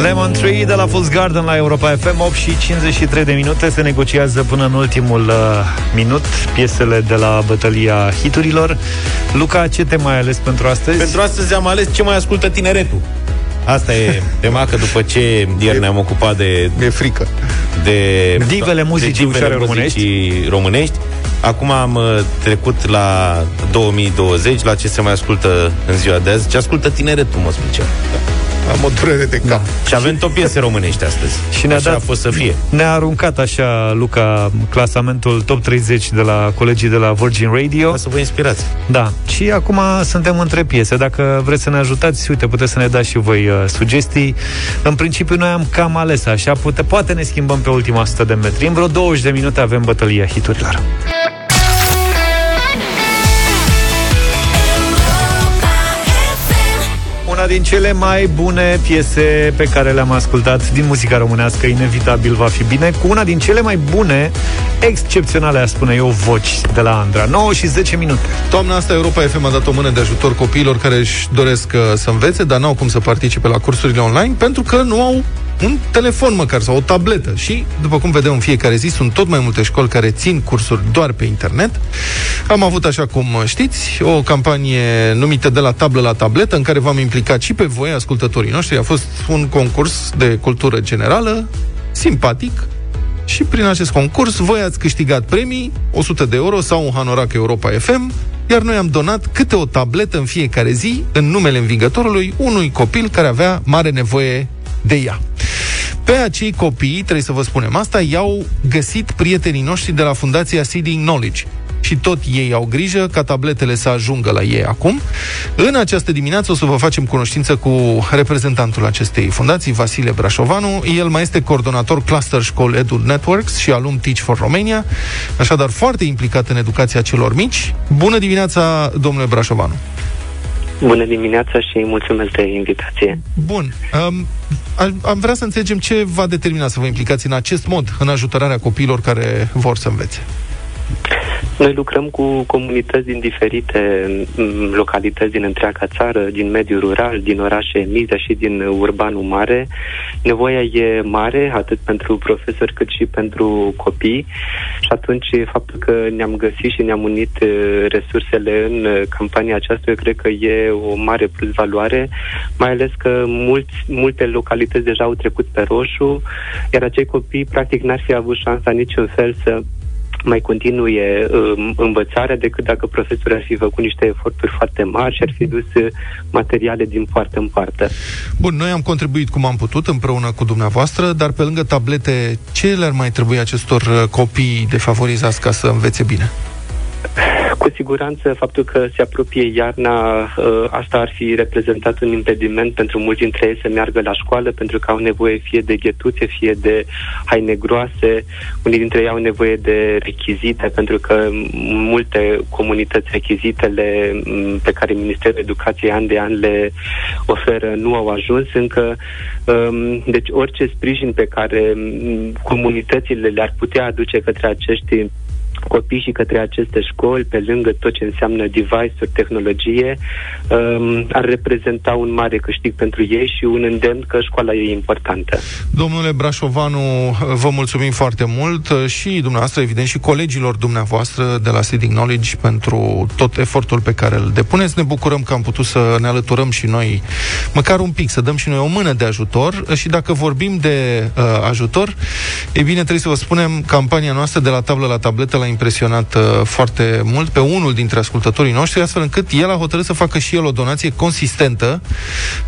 Lemon Tree de la Fool's Garden la Europa FM 8 și 53 de minute Se negociază până în ultimul uh, minut Piesele de la bătălia hiturilor Luca, ce te mai ales pentru astăzi? Pentru astăzi am ales ce mai ascultă tineretul. Asta e tema, că după ce ieri ne-am ocupat de... Mi-e frică. De Divele muzicii de divele ușoare muzicii românești. Acum am uh, trecut la 2020, la ce se mai ascultă în ziua de azi. Ce ascultă tineretul, mă spune Am o durere de cap. Și avem tot piese românești astăzi. Și ne-a Așa dat- a fost să fie. Ne-a aruncat așa, Luca, clasamentul top 30 de la colegii de la Virgin Radio Ca să vă inspirați. Da, și acum suntem între piese. Dacă vreți să ne ajutați, uite, puteți să ne dați și voi uh, sugestii. În principiu, noi am cam ales așa, pute, poate ne schimbăm pe ultima 100 de metri. În vreo 20 de minute avem bătălia hiturilor. Din cele mai bune piese pe care le-am ascultat din muzica românească, inevitabil va fi bine, cu una din cele mai bune, excepționale, aș spune eu, voci de la Andra. 9 și 10 minute. Toamna asta Europa FM a dat o mână de ajutor copiilor care își doresc uh, să învețe, dar n-au cum să participe la cursurile online pentru că nu au un telefon măcar sau o tabletă. Și, după cum vedem în fiecare zi, sunt tot mai multe școli care țin cursuri doar pe internet. Am avut, așa cum știți, o campanie numită de la tablă la tabletă, în care v-am implicat și pe voi, ascultătorii noștri. A fost un concurs de cultură generală, simpatic, și prin acest concurs voi ați câștigat premii, 100 de euro sau un hanorac Europa FM, iar noi am donat câte o tabletă în fiecare zi în numele învingătorului unui copil care avea mare nevoie de ea. Pe acei copii, trebuie să vă spunem asta, i-au găsit prietenii noștri de la Fundația Seeding Knowledge. Și tot ei au grijă ca tabletele să ajungă la ei acum. În această dimineață o să vă facem cunoștință cu reprezentantul acestei fundații, Vasile Brașovanu. El mai este coordonator Cluster School Edu Networks și alum Teach for Romania, așadar foarte implicat în educația celor mici. Bună dimineața, domnule Brașovanu! Bună dimineața și mulțumesc de invitație. Bun. Um, am- am vrea să înțelegem ce va determina să vă implicați în acest mod în ajutorarea copiilor care vor să învețe. Noi lucrăm cu comunități din diferite m, localități din întreaga țară, din mediul rural, din orașe mici, dar și din urbanul mare. Nevoia e mare, atât pentru profesori cât și pentru copii și atunci faptul că ne-am găsit și ne-am unit eh, resursele în eh, campania aceasta, eu cred că e o mare plus valoare, mai ales că mulți, multe localități deja au trecut pe roșu, iar acei copii practic n-ar fi avut șansa niciun fel să mai continue um, învățarea decât dacă profesorii ar fi făcut niște eforturi foarte mari și ar fi dus uh, materiale din parte în parte. Bun, noi am contribuit cum am putut împreună cu dumneavoastră, dar pe lângă tablete, ce le-ar mai trebui acestor uh, copii defavorizați ca să învețe bine? Cu siguranță, faptul că se apropie iarna, uh, asta ar fi reprezentat un impediment pentru mulți dintre ei să meargă la școală, pentru că au nevoie fie de ghetuțe, fie de haine groase. Unii dintre ei au nevoie de rechizite, pentru că multe comunități rechizitele m, pe care Ministerul Educației an de an le oferă nu au ajuns încă. Um, Deci orice sprijin pe care m, comunitățile le-ar putea aduce către acești copii și către aceste școli, pe lângă tot ce înseamnă device-uri, tehnologie, um, ar reprezenta un mare câștig pentru ei și un îndemn că școala e importantă. Domnule Brașovanu, vă mulțumim foarte mult uh, și dumneavoastră, evident, și colegilor dumneavoastră de la Seeding Knowledge pentru tot efortul pe care îl depuneți. Ne bucurăm că am putut să ne alăturăm și noi, măcar un pic, să dăm și noi o mână de ajutor și dacă vorbim de uh, ajutor, e bine, trebuie să vă spunem, campania noastră de la tablă la tabletă la impresionat uh, foarte mult pe unul dintre ascultătorii noștri, astfel încât el a hotărât să facă și el o donație consistentă.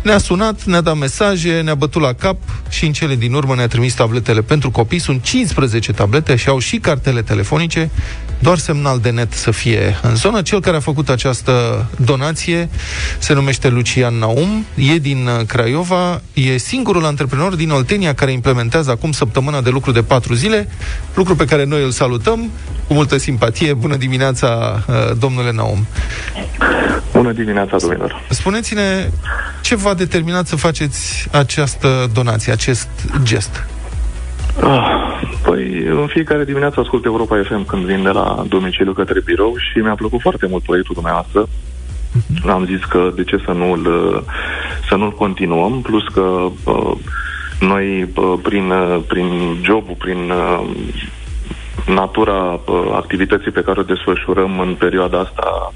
Ne-a sunat, ne-a dat mesaje, ne-a bătut la cap și în cele din urmă ne-a trimis tabletele pentru copii. Sunt 15 tablete și au și cartele telefonice, doar semnal de net să fie în zonă. Cel care a făcut această donație se numește Lucian Naum, e din uh, Craiova, e singurul antreprenor din Oltenia care implementează acum săptămâna de lucru de patru zile, lucru pe care noi îl salutăm cu multă simpatie. Bună dimineața, uh, domnule Naum. Bună dimineața, domnilor. Spuneți-ne ce v-a determinat să faceți această donație, acest gest? Ah, păi, în fiecare dimineață ascult Europa FM când vin de la domiciliu către birou și mi-a plăcut foarte mult proiectul dumneavoastră. Uh-huh. Am zis că de ce să nu-l, să nu-l continuăm, plus că uh, noi, uh, prin, uh, prin jobul, prin uh, natura uh, activității pe care o desfășurăm în perioada asta,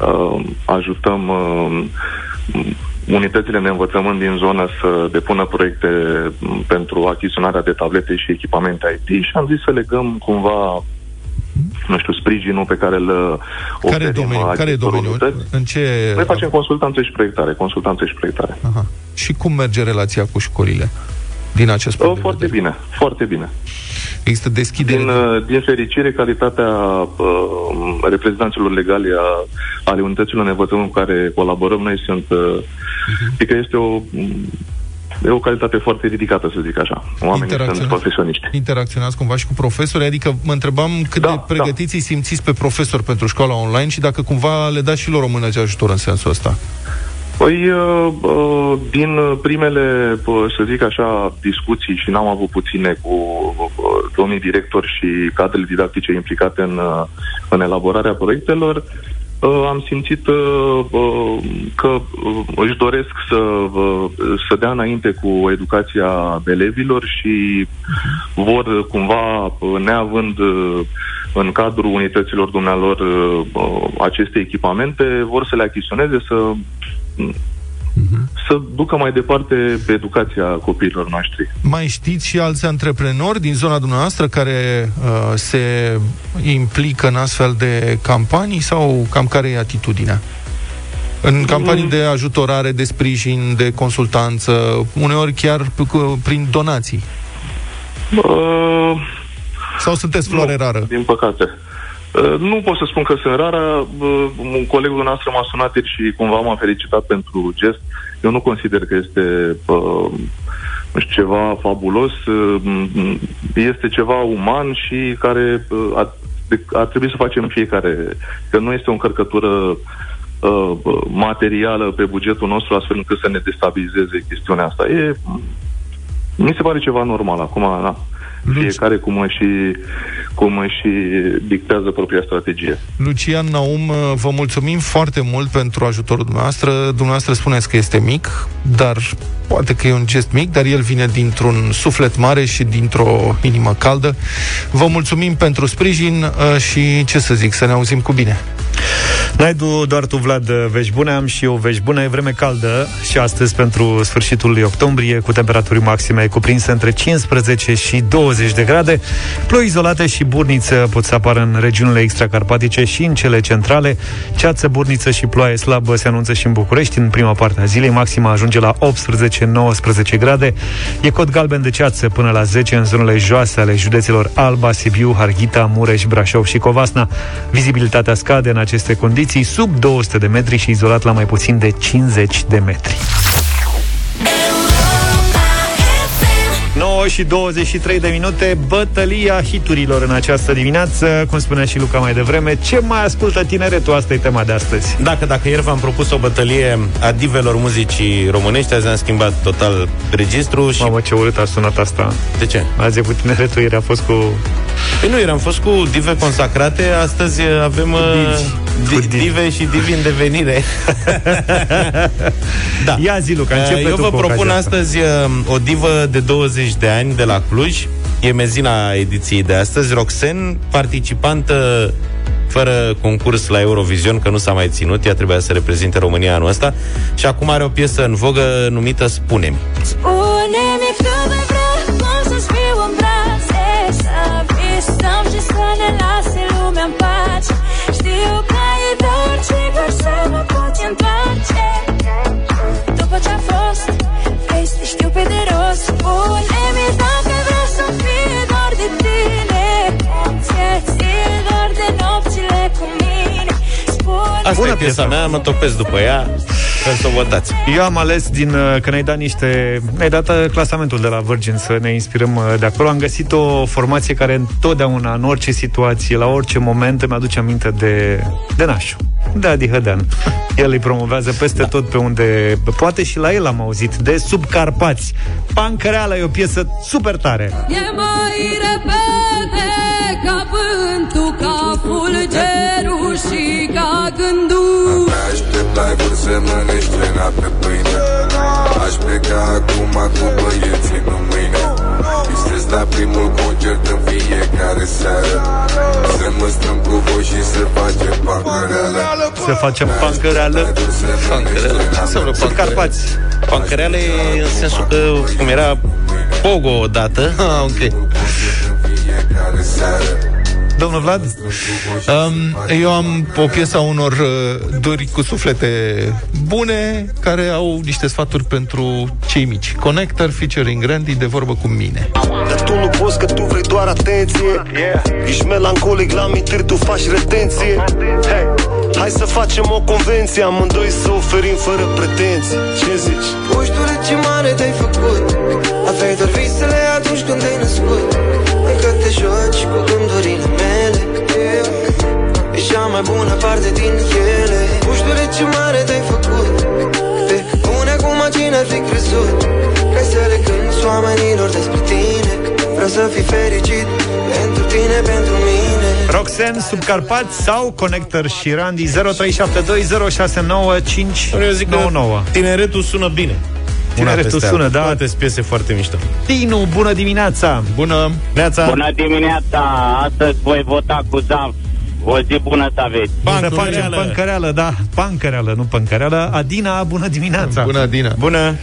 uh, ajutăm uh, unitățile de învățământ din zonă să depună proiecte pentru achiziționarea de tablete și echipamente IT și am zis să legăm cumva nu știu, sprijinul pe care îl oferim care domeniu, care e domeniul? Unități. În ce... Noi facem consultanțe și proiectare, consultanțe și proiectare. Aha. Și cum merge relația cu școlile? Din acest punct oh, Foarte bine, foarte bine. Există deschidere? Din, uh, din fericire, calitatea uh, reprezentanților legale a, ale unităților de învățământ cu care colaborăm noi sunt... Uh, uh-huh. Adică este o e o calitate foarte ridicată, să zic așa. Oamenii sunt profesioniști. Interacționați cumva și cu profesori? Adică mă întrebam cât da, de pregătiți da. îi simțiți pe profesori pentru școala online și dacă cumva le dați și lor o mână de ajutor în sensul ăsta. Păi, uh, uh, din primele, uh, să zic așa, discuții și n-am avut puține cu domnii directori și cadrele didactice implicate în, în elaborarea proiectelor, am simțit că își doresc să, să dea înainte cu educația elevilor și vor cumva, neavând în cadrul unităților dumnealor aceste echipamente, vor să le achiziționeze, să să ducă mai departe educația copiilor noștri. Mai știți și alți antreprenori din zona dumneavoastră care uh, se implică în astfel de campanii sau cam care e atitudinea? În campanii mm. de ajutorare, de sprijin, de consultanță, uneori chiar prin donații. Uh, sau sunteți floare nu, rară? Din păcate. Uh, nu pot să spun că sunt rară. Uh, un colegul nostru m-a sunat și cumva m-a felicitat pentru gest. Eu nu consider că este uh, ceva fabulos. Este ceva uman și care ar, ar trebui să facem fiecare. Că nu este o încărcătură materială pe bugetul nostru astfel încât să ne destabilizeze chestiunea asta. E, mi se pare ceva normal. Acum, na, fiecare cum și cum își dictează propria strategie. Lucian Naum, vă mulțumim foarte mult pentru ajutorul dumneavoastră. Dumneavoastră spuneți că este mic, dar poate că e un gest mic, dar el vine dintr-un suflet mare și dintr-o inimă caldă. Vă mulțumim pentru sprijin uh, și, ce să zic, să ne auzim cu bine. N-ai tu, doar tu, Vlad, vești bune, am și eu vești bune. E vreme caldă și astăzi pentru sfârșitul lui octombrie, cu temperaturi maxime cuprinse între 15 și 20 de grade. Ploi izolate și burniță pot să apară în regiunile extracarpatice și în cele centrale. Ceață, burniță și ploaie slabă se anunță și în București în prima parte a zilei. Maxima ajunge la 18-19 grade. E cod galben de ceață până la 10 în zonele joase ale județelor Alba, Sibiu, Harghita, Mureș, Brașov și Covasna. Vizibilitatea scade în aceste condiții sub 200 de metri și izolat la mai puțin de 50 de metri. Și 23 de minute, bătălia hiturilor în această dimineață, cum spunea și Luca mai devreme. Ce mai ascultă tineretul? Asta e tema de astăzi. Dacă, dacă ieri v-am propus o bătălie a divelor muzicii românești, azi am schimbat total registru și... Mamă, ce urât a sunat asta. De ce? Azi e cu tineretul, ieri a fost cu... Păi nu, eram fost cu dive consacrate, astăzi avem uh, dive și divi în devenire. da. Ia zi, Luca, începe Eu vă propun astăzi uh, o divă de 20 de ani de la Cluj. E mezina ediției de astăzi. Roxen, participantă fără concurs la Eurovision, că nu s-a mai ținut, ea trebuia să reprezinte România anul ăsta și acum are o piesă în vogă numită Spune-mi. Spune-mi cât de vrea, cum să-ți fiu în brațe, să visăm și să ne lase încerci să mă poți întoarce După ce a fost, vezi, știu pe de rost Spune-mi dacă vrei să fie doar de tine Ție-ți doar de nopțile cu mine Asta Bună e piesa mea, mă topesc după ea Vreau să o votați. Eu am ales din, uh, că ne-ai dat niște... Ne-ai dat uh, clasamentul de la Virgin să ne inspirăm uh, de acolo. Am găsit o formație care întotdeauna, în orice situație, la orice moment, îmi aduce aminte de, de Nașu. De Adi Hădean. El îi promovează peste da. tot pe unde Poate și la el am auzit De Subcarpați. Pancăreala e o piesă super tare. E mai repede ca vântul, ca fulgerul și ca gândul. Aștept live-uri să mănânci cena pe pâine Aș pleca acum cu băieții, nu mâine. Visez la primul concert în fiecare seară. Să mă strâng cu voi și să facem pancăreală Să facem pancăreală Pancăreală? Ce înseamnă pancăreală? Pancăreală e în sensul că Cum era Pogo odată Ah, ok Fiecare seară Domnul Vlad? Um, eu am o piesă a unor uh, dori cu suflete bune care au niște sfaturi pentru cei mici. Connector featuring Randy de vorbă cu mine. Dar tu nu poți că tu vrei doar atenție Ești melancolic la amintiri, tu faci retenție hey, Hai să facem o convenție Amândoi să oferim fără pretenții Ce zici? Nu știu de ce mare te-ai făcut Aveai doar visele atunci când te-ai născut Încă te joci cu gândurile mele yeah. E cea mai bună parte din ele Nu știu de ce mare te-ai făcut Te pune acum cine ar fi crezut Că să le cânti oamenilor despre tine Vreau să fii fericit pentru tine, pentru mine Roxen, Subcarpați sau Connector și Randy 0372069599 Eu zic că tineretul sună bine Tineretul peste sună, alta. da. Toate sunt piese foarte mișto Tinu, bună dimineața! Bună! Neața Bună dimineața! Astăzi voi vota cu ZAF. O zi bună să aveți. Să facem pancăreală, da, pancăreală, nu pancăreală. Adina, bună dimineața! Bună, Adina! Bună!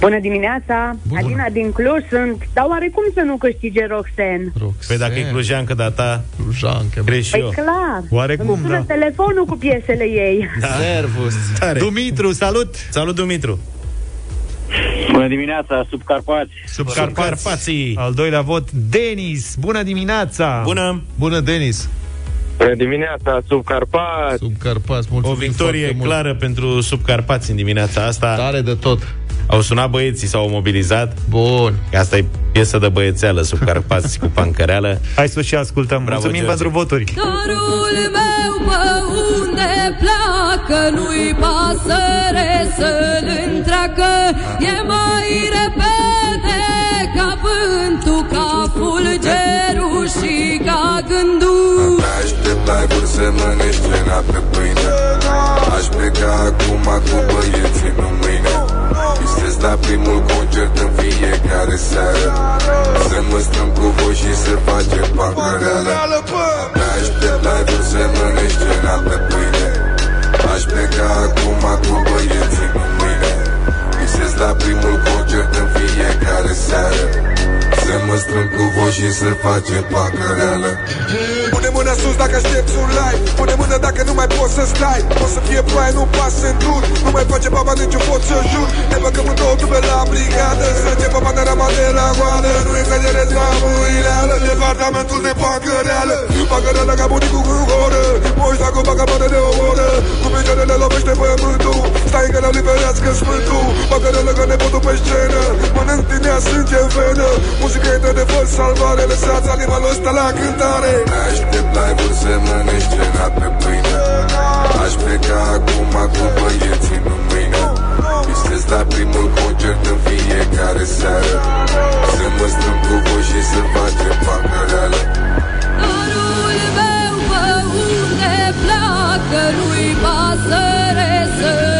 Bună dimineața, Bună. Adina din Cluj sunt, dar oare cum să nu câștige Roxen? Păi dacă e clujeancă data Clujancă Crezi și Păi eu clar, Oarecum, îmi sună da. telefonul cu piesele ei. da. Servus Tare. Dumitru, salut! Salut, Dumitru Bună dimineața, Subcarpați. Subcarpații. Al doilea vot, Denis, bună dimineața! Bună! Bună, Denis! Bună dimineața, Subcarpați. Subcarpați, O mulțumim victorie foarte mult. clară pentru Subcarpați în dimineața asta Tare de tot Au sunat băieții, s-au mobilizat Bun Asta e piesă de băiețeală Subcarpați cu pancăreală Hai să o și ascultăm. Bravo, Mulțumim George. pentru voturi. Dorul meu pe unde pleacă Nu-i pasăre să-l întreacă E mai repede ca vântul Ca fulgerul să mănânci cena pe pâine Aș pleca acum cu băieții, nu mâine. Visez la primul concert în fiecare seară. Să mă strâng cu voi și să facem pancăreală Aștept live-uri să mănânci cena pe pâine Aș pleca acum cu băieții, nu mâine. Visez la primul concert în fiecare seară. Să mă strâng cu voi și să facem pancăreală Pune mâna sus dacă aștepți un like. Pune mână dacă nu mai poți să stai. O să fie ploaie, nu pas în dur Nu mai face baba niciun pot să jur. Ne băgăm în două tube la brigadă. Strânge pe panorama de la goală Nu exagerez la mâileală Departamentul de pancăreală Pancăreală ca bunicul în horă. Moși dacă o bagă mână de o oră. Cu picioarele lovește pământul. Stai că le-au liberească smântul Pancăreală că nepotul pe scenă. Mănânc din ea sânge în venă Muzica e de fă salvare. Lăsați animalul ăsta la cântare. Aștept live-uri să mănânci cena pe pâine. Aș pleca acum cu băieții, nu mâine. Visez la primul concert în fiecare seară. Să mă strâng cu voi și să facem pancăreală Dorul meu pe unde pleacă Nu-i pasăre să-l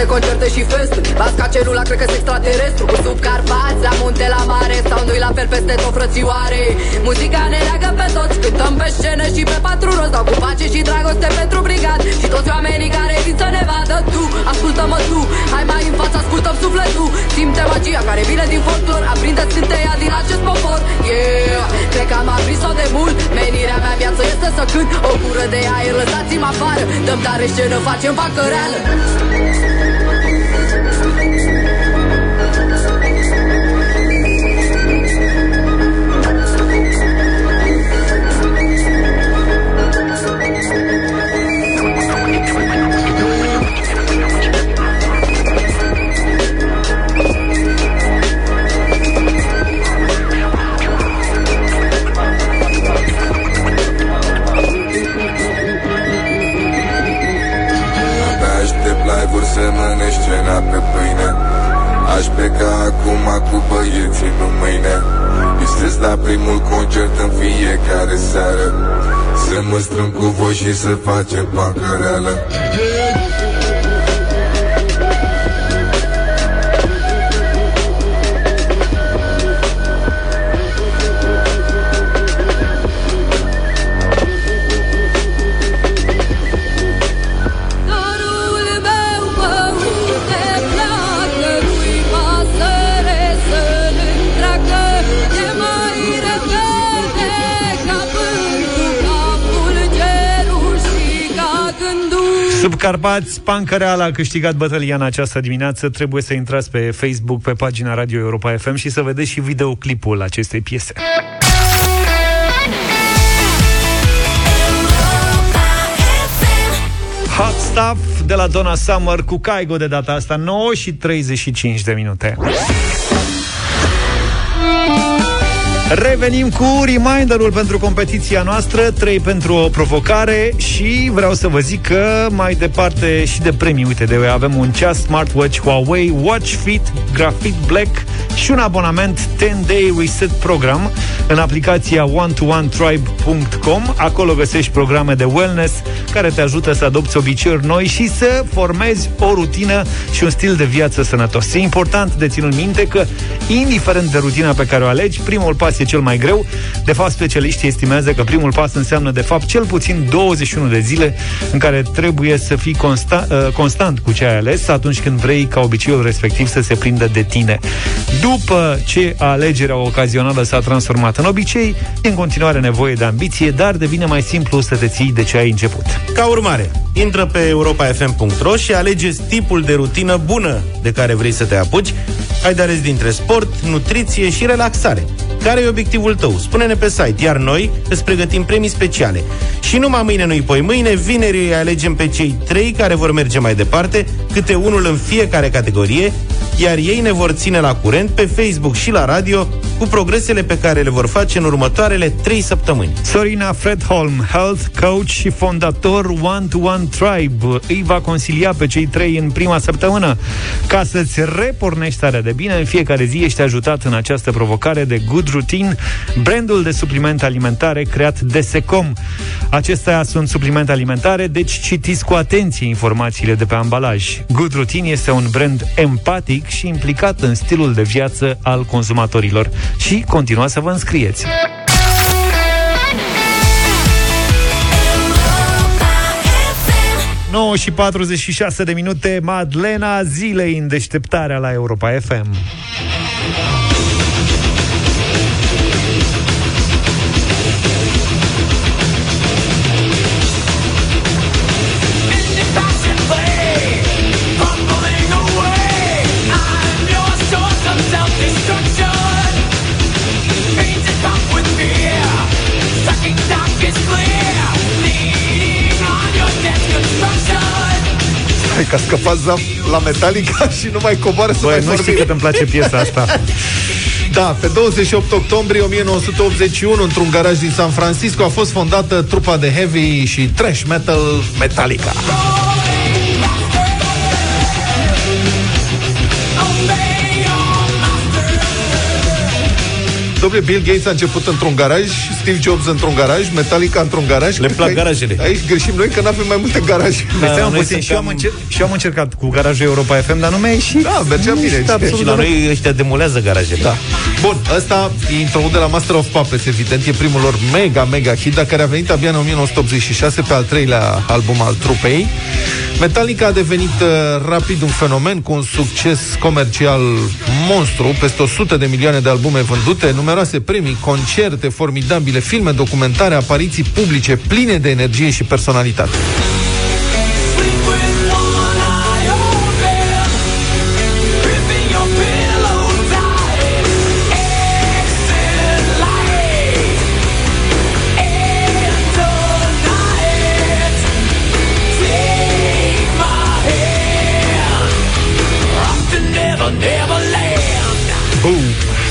de concerte și festuri Basca celula, cred că sunt extraterestru. Cu subcarpați, la munte, la mare Soundul la fel peste tot, frățioare. Muzica ne leagă pe toți Cântăm pe scenă și pe patru roți. Dau cu pace și dragoste pentru brigad. Și toți oamenii care vin să ne vadă Tu, ascultă-mă tu. Hai mai în față, ascultăm sufletul. Simte magia care vine din folclor. Aprinde scânteia din acest popor. Yeah, cred că am aprins-o de mult. Menirea mea viață să cânt. O gură de aer, lăsați-mă afară. Dăm tare scenă, facem vacă scena pe pâine. Aș pleca acum cu băieții, nu mâine. Visez la primul concert în fiecare seară. Să mă strâng cu voi și să facem bancă Dorul gândul Subcarpați, Pancăreala a câștigat bătălia în această dimineață. Trebuie să intrați pe Facebook, pe pagina Radio Europa FM și să vedeți și videoclipul acestei piese. Hot Stuff de la Donna Summer cu Caigo de data asta 9 și 35 de minute. Revenim cu reminderul pentru competiția noastră 3 pentru o provocare Și vreau să vă zic că mai departe și de premii Uite, de avem un ceas smartwatch Huawei Watch Fit Graphite Black Și un abonament 10-day reset program În aplicația one-to-one-tribe.com Acolo găsești programe de wellness Care te ajută să adopți obiceiuri noi Și să formezi o rutină și un stil de viață sănătos E important de ținut minte că Indiferent de rutina pe care o alegi Primul pas e cel mai greu. De fapt, specialiștii estimează că primul pas înseamnă, de fapt, cel puțin 21 de zile în care trebuie să fii consta, uh, constant cu ce ai ales atunci când vrei ca obiceiul respectiv să se prindă de tine. După ce alegerea ocazională s-a transformat în obicei, e în continuare nevoie de ambiție, dar devine mai simplu să te ții de ce ai început. Ca urmare, intră pe europafm.ro și alegeți tipul de rutină bună de care vrei să te apuci. Ai de ales dintre sport, nutriție și relaxare. Care e obiectivul tău? Spune-ne pe site, iar noi îți pregătim premii speciale. Și numai mâine, nu-i poi mâine, vineri îi alegem pe cei trei care vor merge mai departe, câte unul în fiecare categorie, iar ei ne vor ține la curent pe Facebook și la radio cu progresele pe care le vor face în următoarele trei săptămâni. Sorina Fredholm, health coach și fondator One to One Tribe, îi va consilia pe cei trei în prima săptămână. Ca să-ți repornești starea de bine, în fiecare zi ești ajutat în această provocare de Good Routine, brandul de suplimente alimentare creat de Secom. Acestea sunt suplimente alimentare, deci citiți cu atenție informațiile de pe ambalaj. Good Routine este un brand empatic și implicat în stilul de viață al consumatorilor. Și continuați să vă înscrieți. 9 și 46 de minute, Madlena zilei în deșteptarea la Europa FM. Hai că a scăpat Zaf la Metallica și nu mai coboară să Băi, mai nu știi vorbim. cât îmi place piesa asta. Da, pe 28 octombrie 1981, într-un garaj din San Francisco, a fost fondată trupa de heavy și thrash metal Metallica. Domnule, Bill Gates a început într-un garaj, Steve Jobs într-un garaj, Metallica într-un garaj. Le plac Aici- garajele. Aici greșim noi că nu avem mai multe garaje. Da, Da, Stai noi puțin, și eu, am suntem- încer- și eu am încercat cu garajul Europa FM, dar nu mi-a ieșit. Da, mergea Nu bine. știu absolut Și la deloc. noi ăștia demolează garajele. Da. Bun, ăsta e introdus de la Master of Puppets, evident, e primul lor mega, mega hit, dar care a venit abia în 1986 pe al treilea album al trupei. Metallica a devenit uh, rapid un fenomen cu un succes comercial monstru, peste 100 de milioane de albume vândute, numeroase numeroase premii, concerte formidabile, filme, documentare, apariții publice pline de energie și personalitate.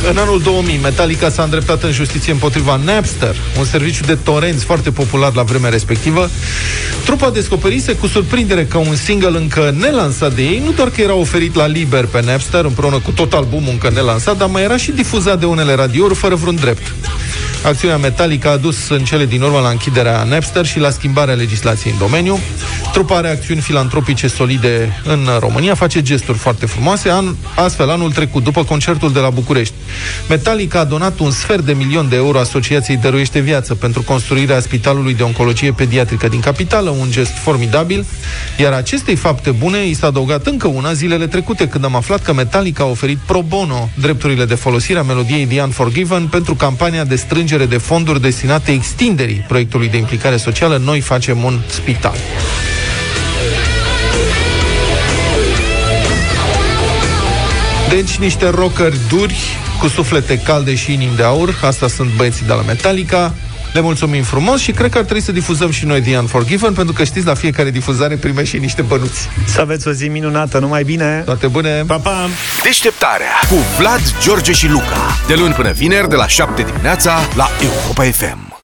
În anul 2000, Metallica s-a îndreptat în justiție împotriva Napster, un serviciu de torenți foarte popular la vremea respectivă. Trupa descoperise cu surprindere că un single încă nelansat de ei, nu doar că era oferit la liber pe Napster, împreună cu tot albumul încă nelansat, dar mai era și difuzat de unele radiouri fără vreun drept. Acțiunea Metallica a dus în cele din urmă la închiderea Napster și la schimbarea legislației în domeniu. Trupa are acțiuni filantropice solide în România, face gesturi foarte frumoase. An, astfel, anul trecut, după concertul de la București, Metallica a donat un sfert de milion de euro Asociației Dăruiește Viață pentru construirea Spitalului de Oncologie Pediatrică din capitală, un gest formidabil, iar acestei fapte bune i s-a adăugat încă una zilele trecute, când am aflat că Metallica a oferit pro bono drepturile de folosire a melodiei The Unforgiven pentru campania de strângere de fonduri destinate extinderii proiectului de implicare socială Noi facem un spital. Deci niște rockeri duri, cu suflete calde și inimi de aur, asta sunt băieții de la Metallica, le mulțumim frumos și cred că ar trebui să difuzăm și noi The Unforgiven, pentru că știți, la fiecare difuzare primești și niște bănuți. Să aveți o zi minunată, numai bine! Toate bune! Pa, pa! Deșteptarea cu Vlad, George și Luca. De luni până vineri, de la 7 dimineața, la Europa FM.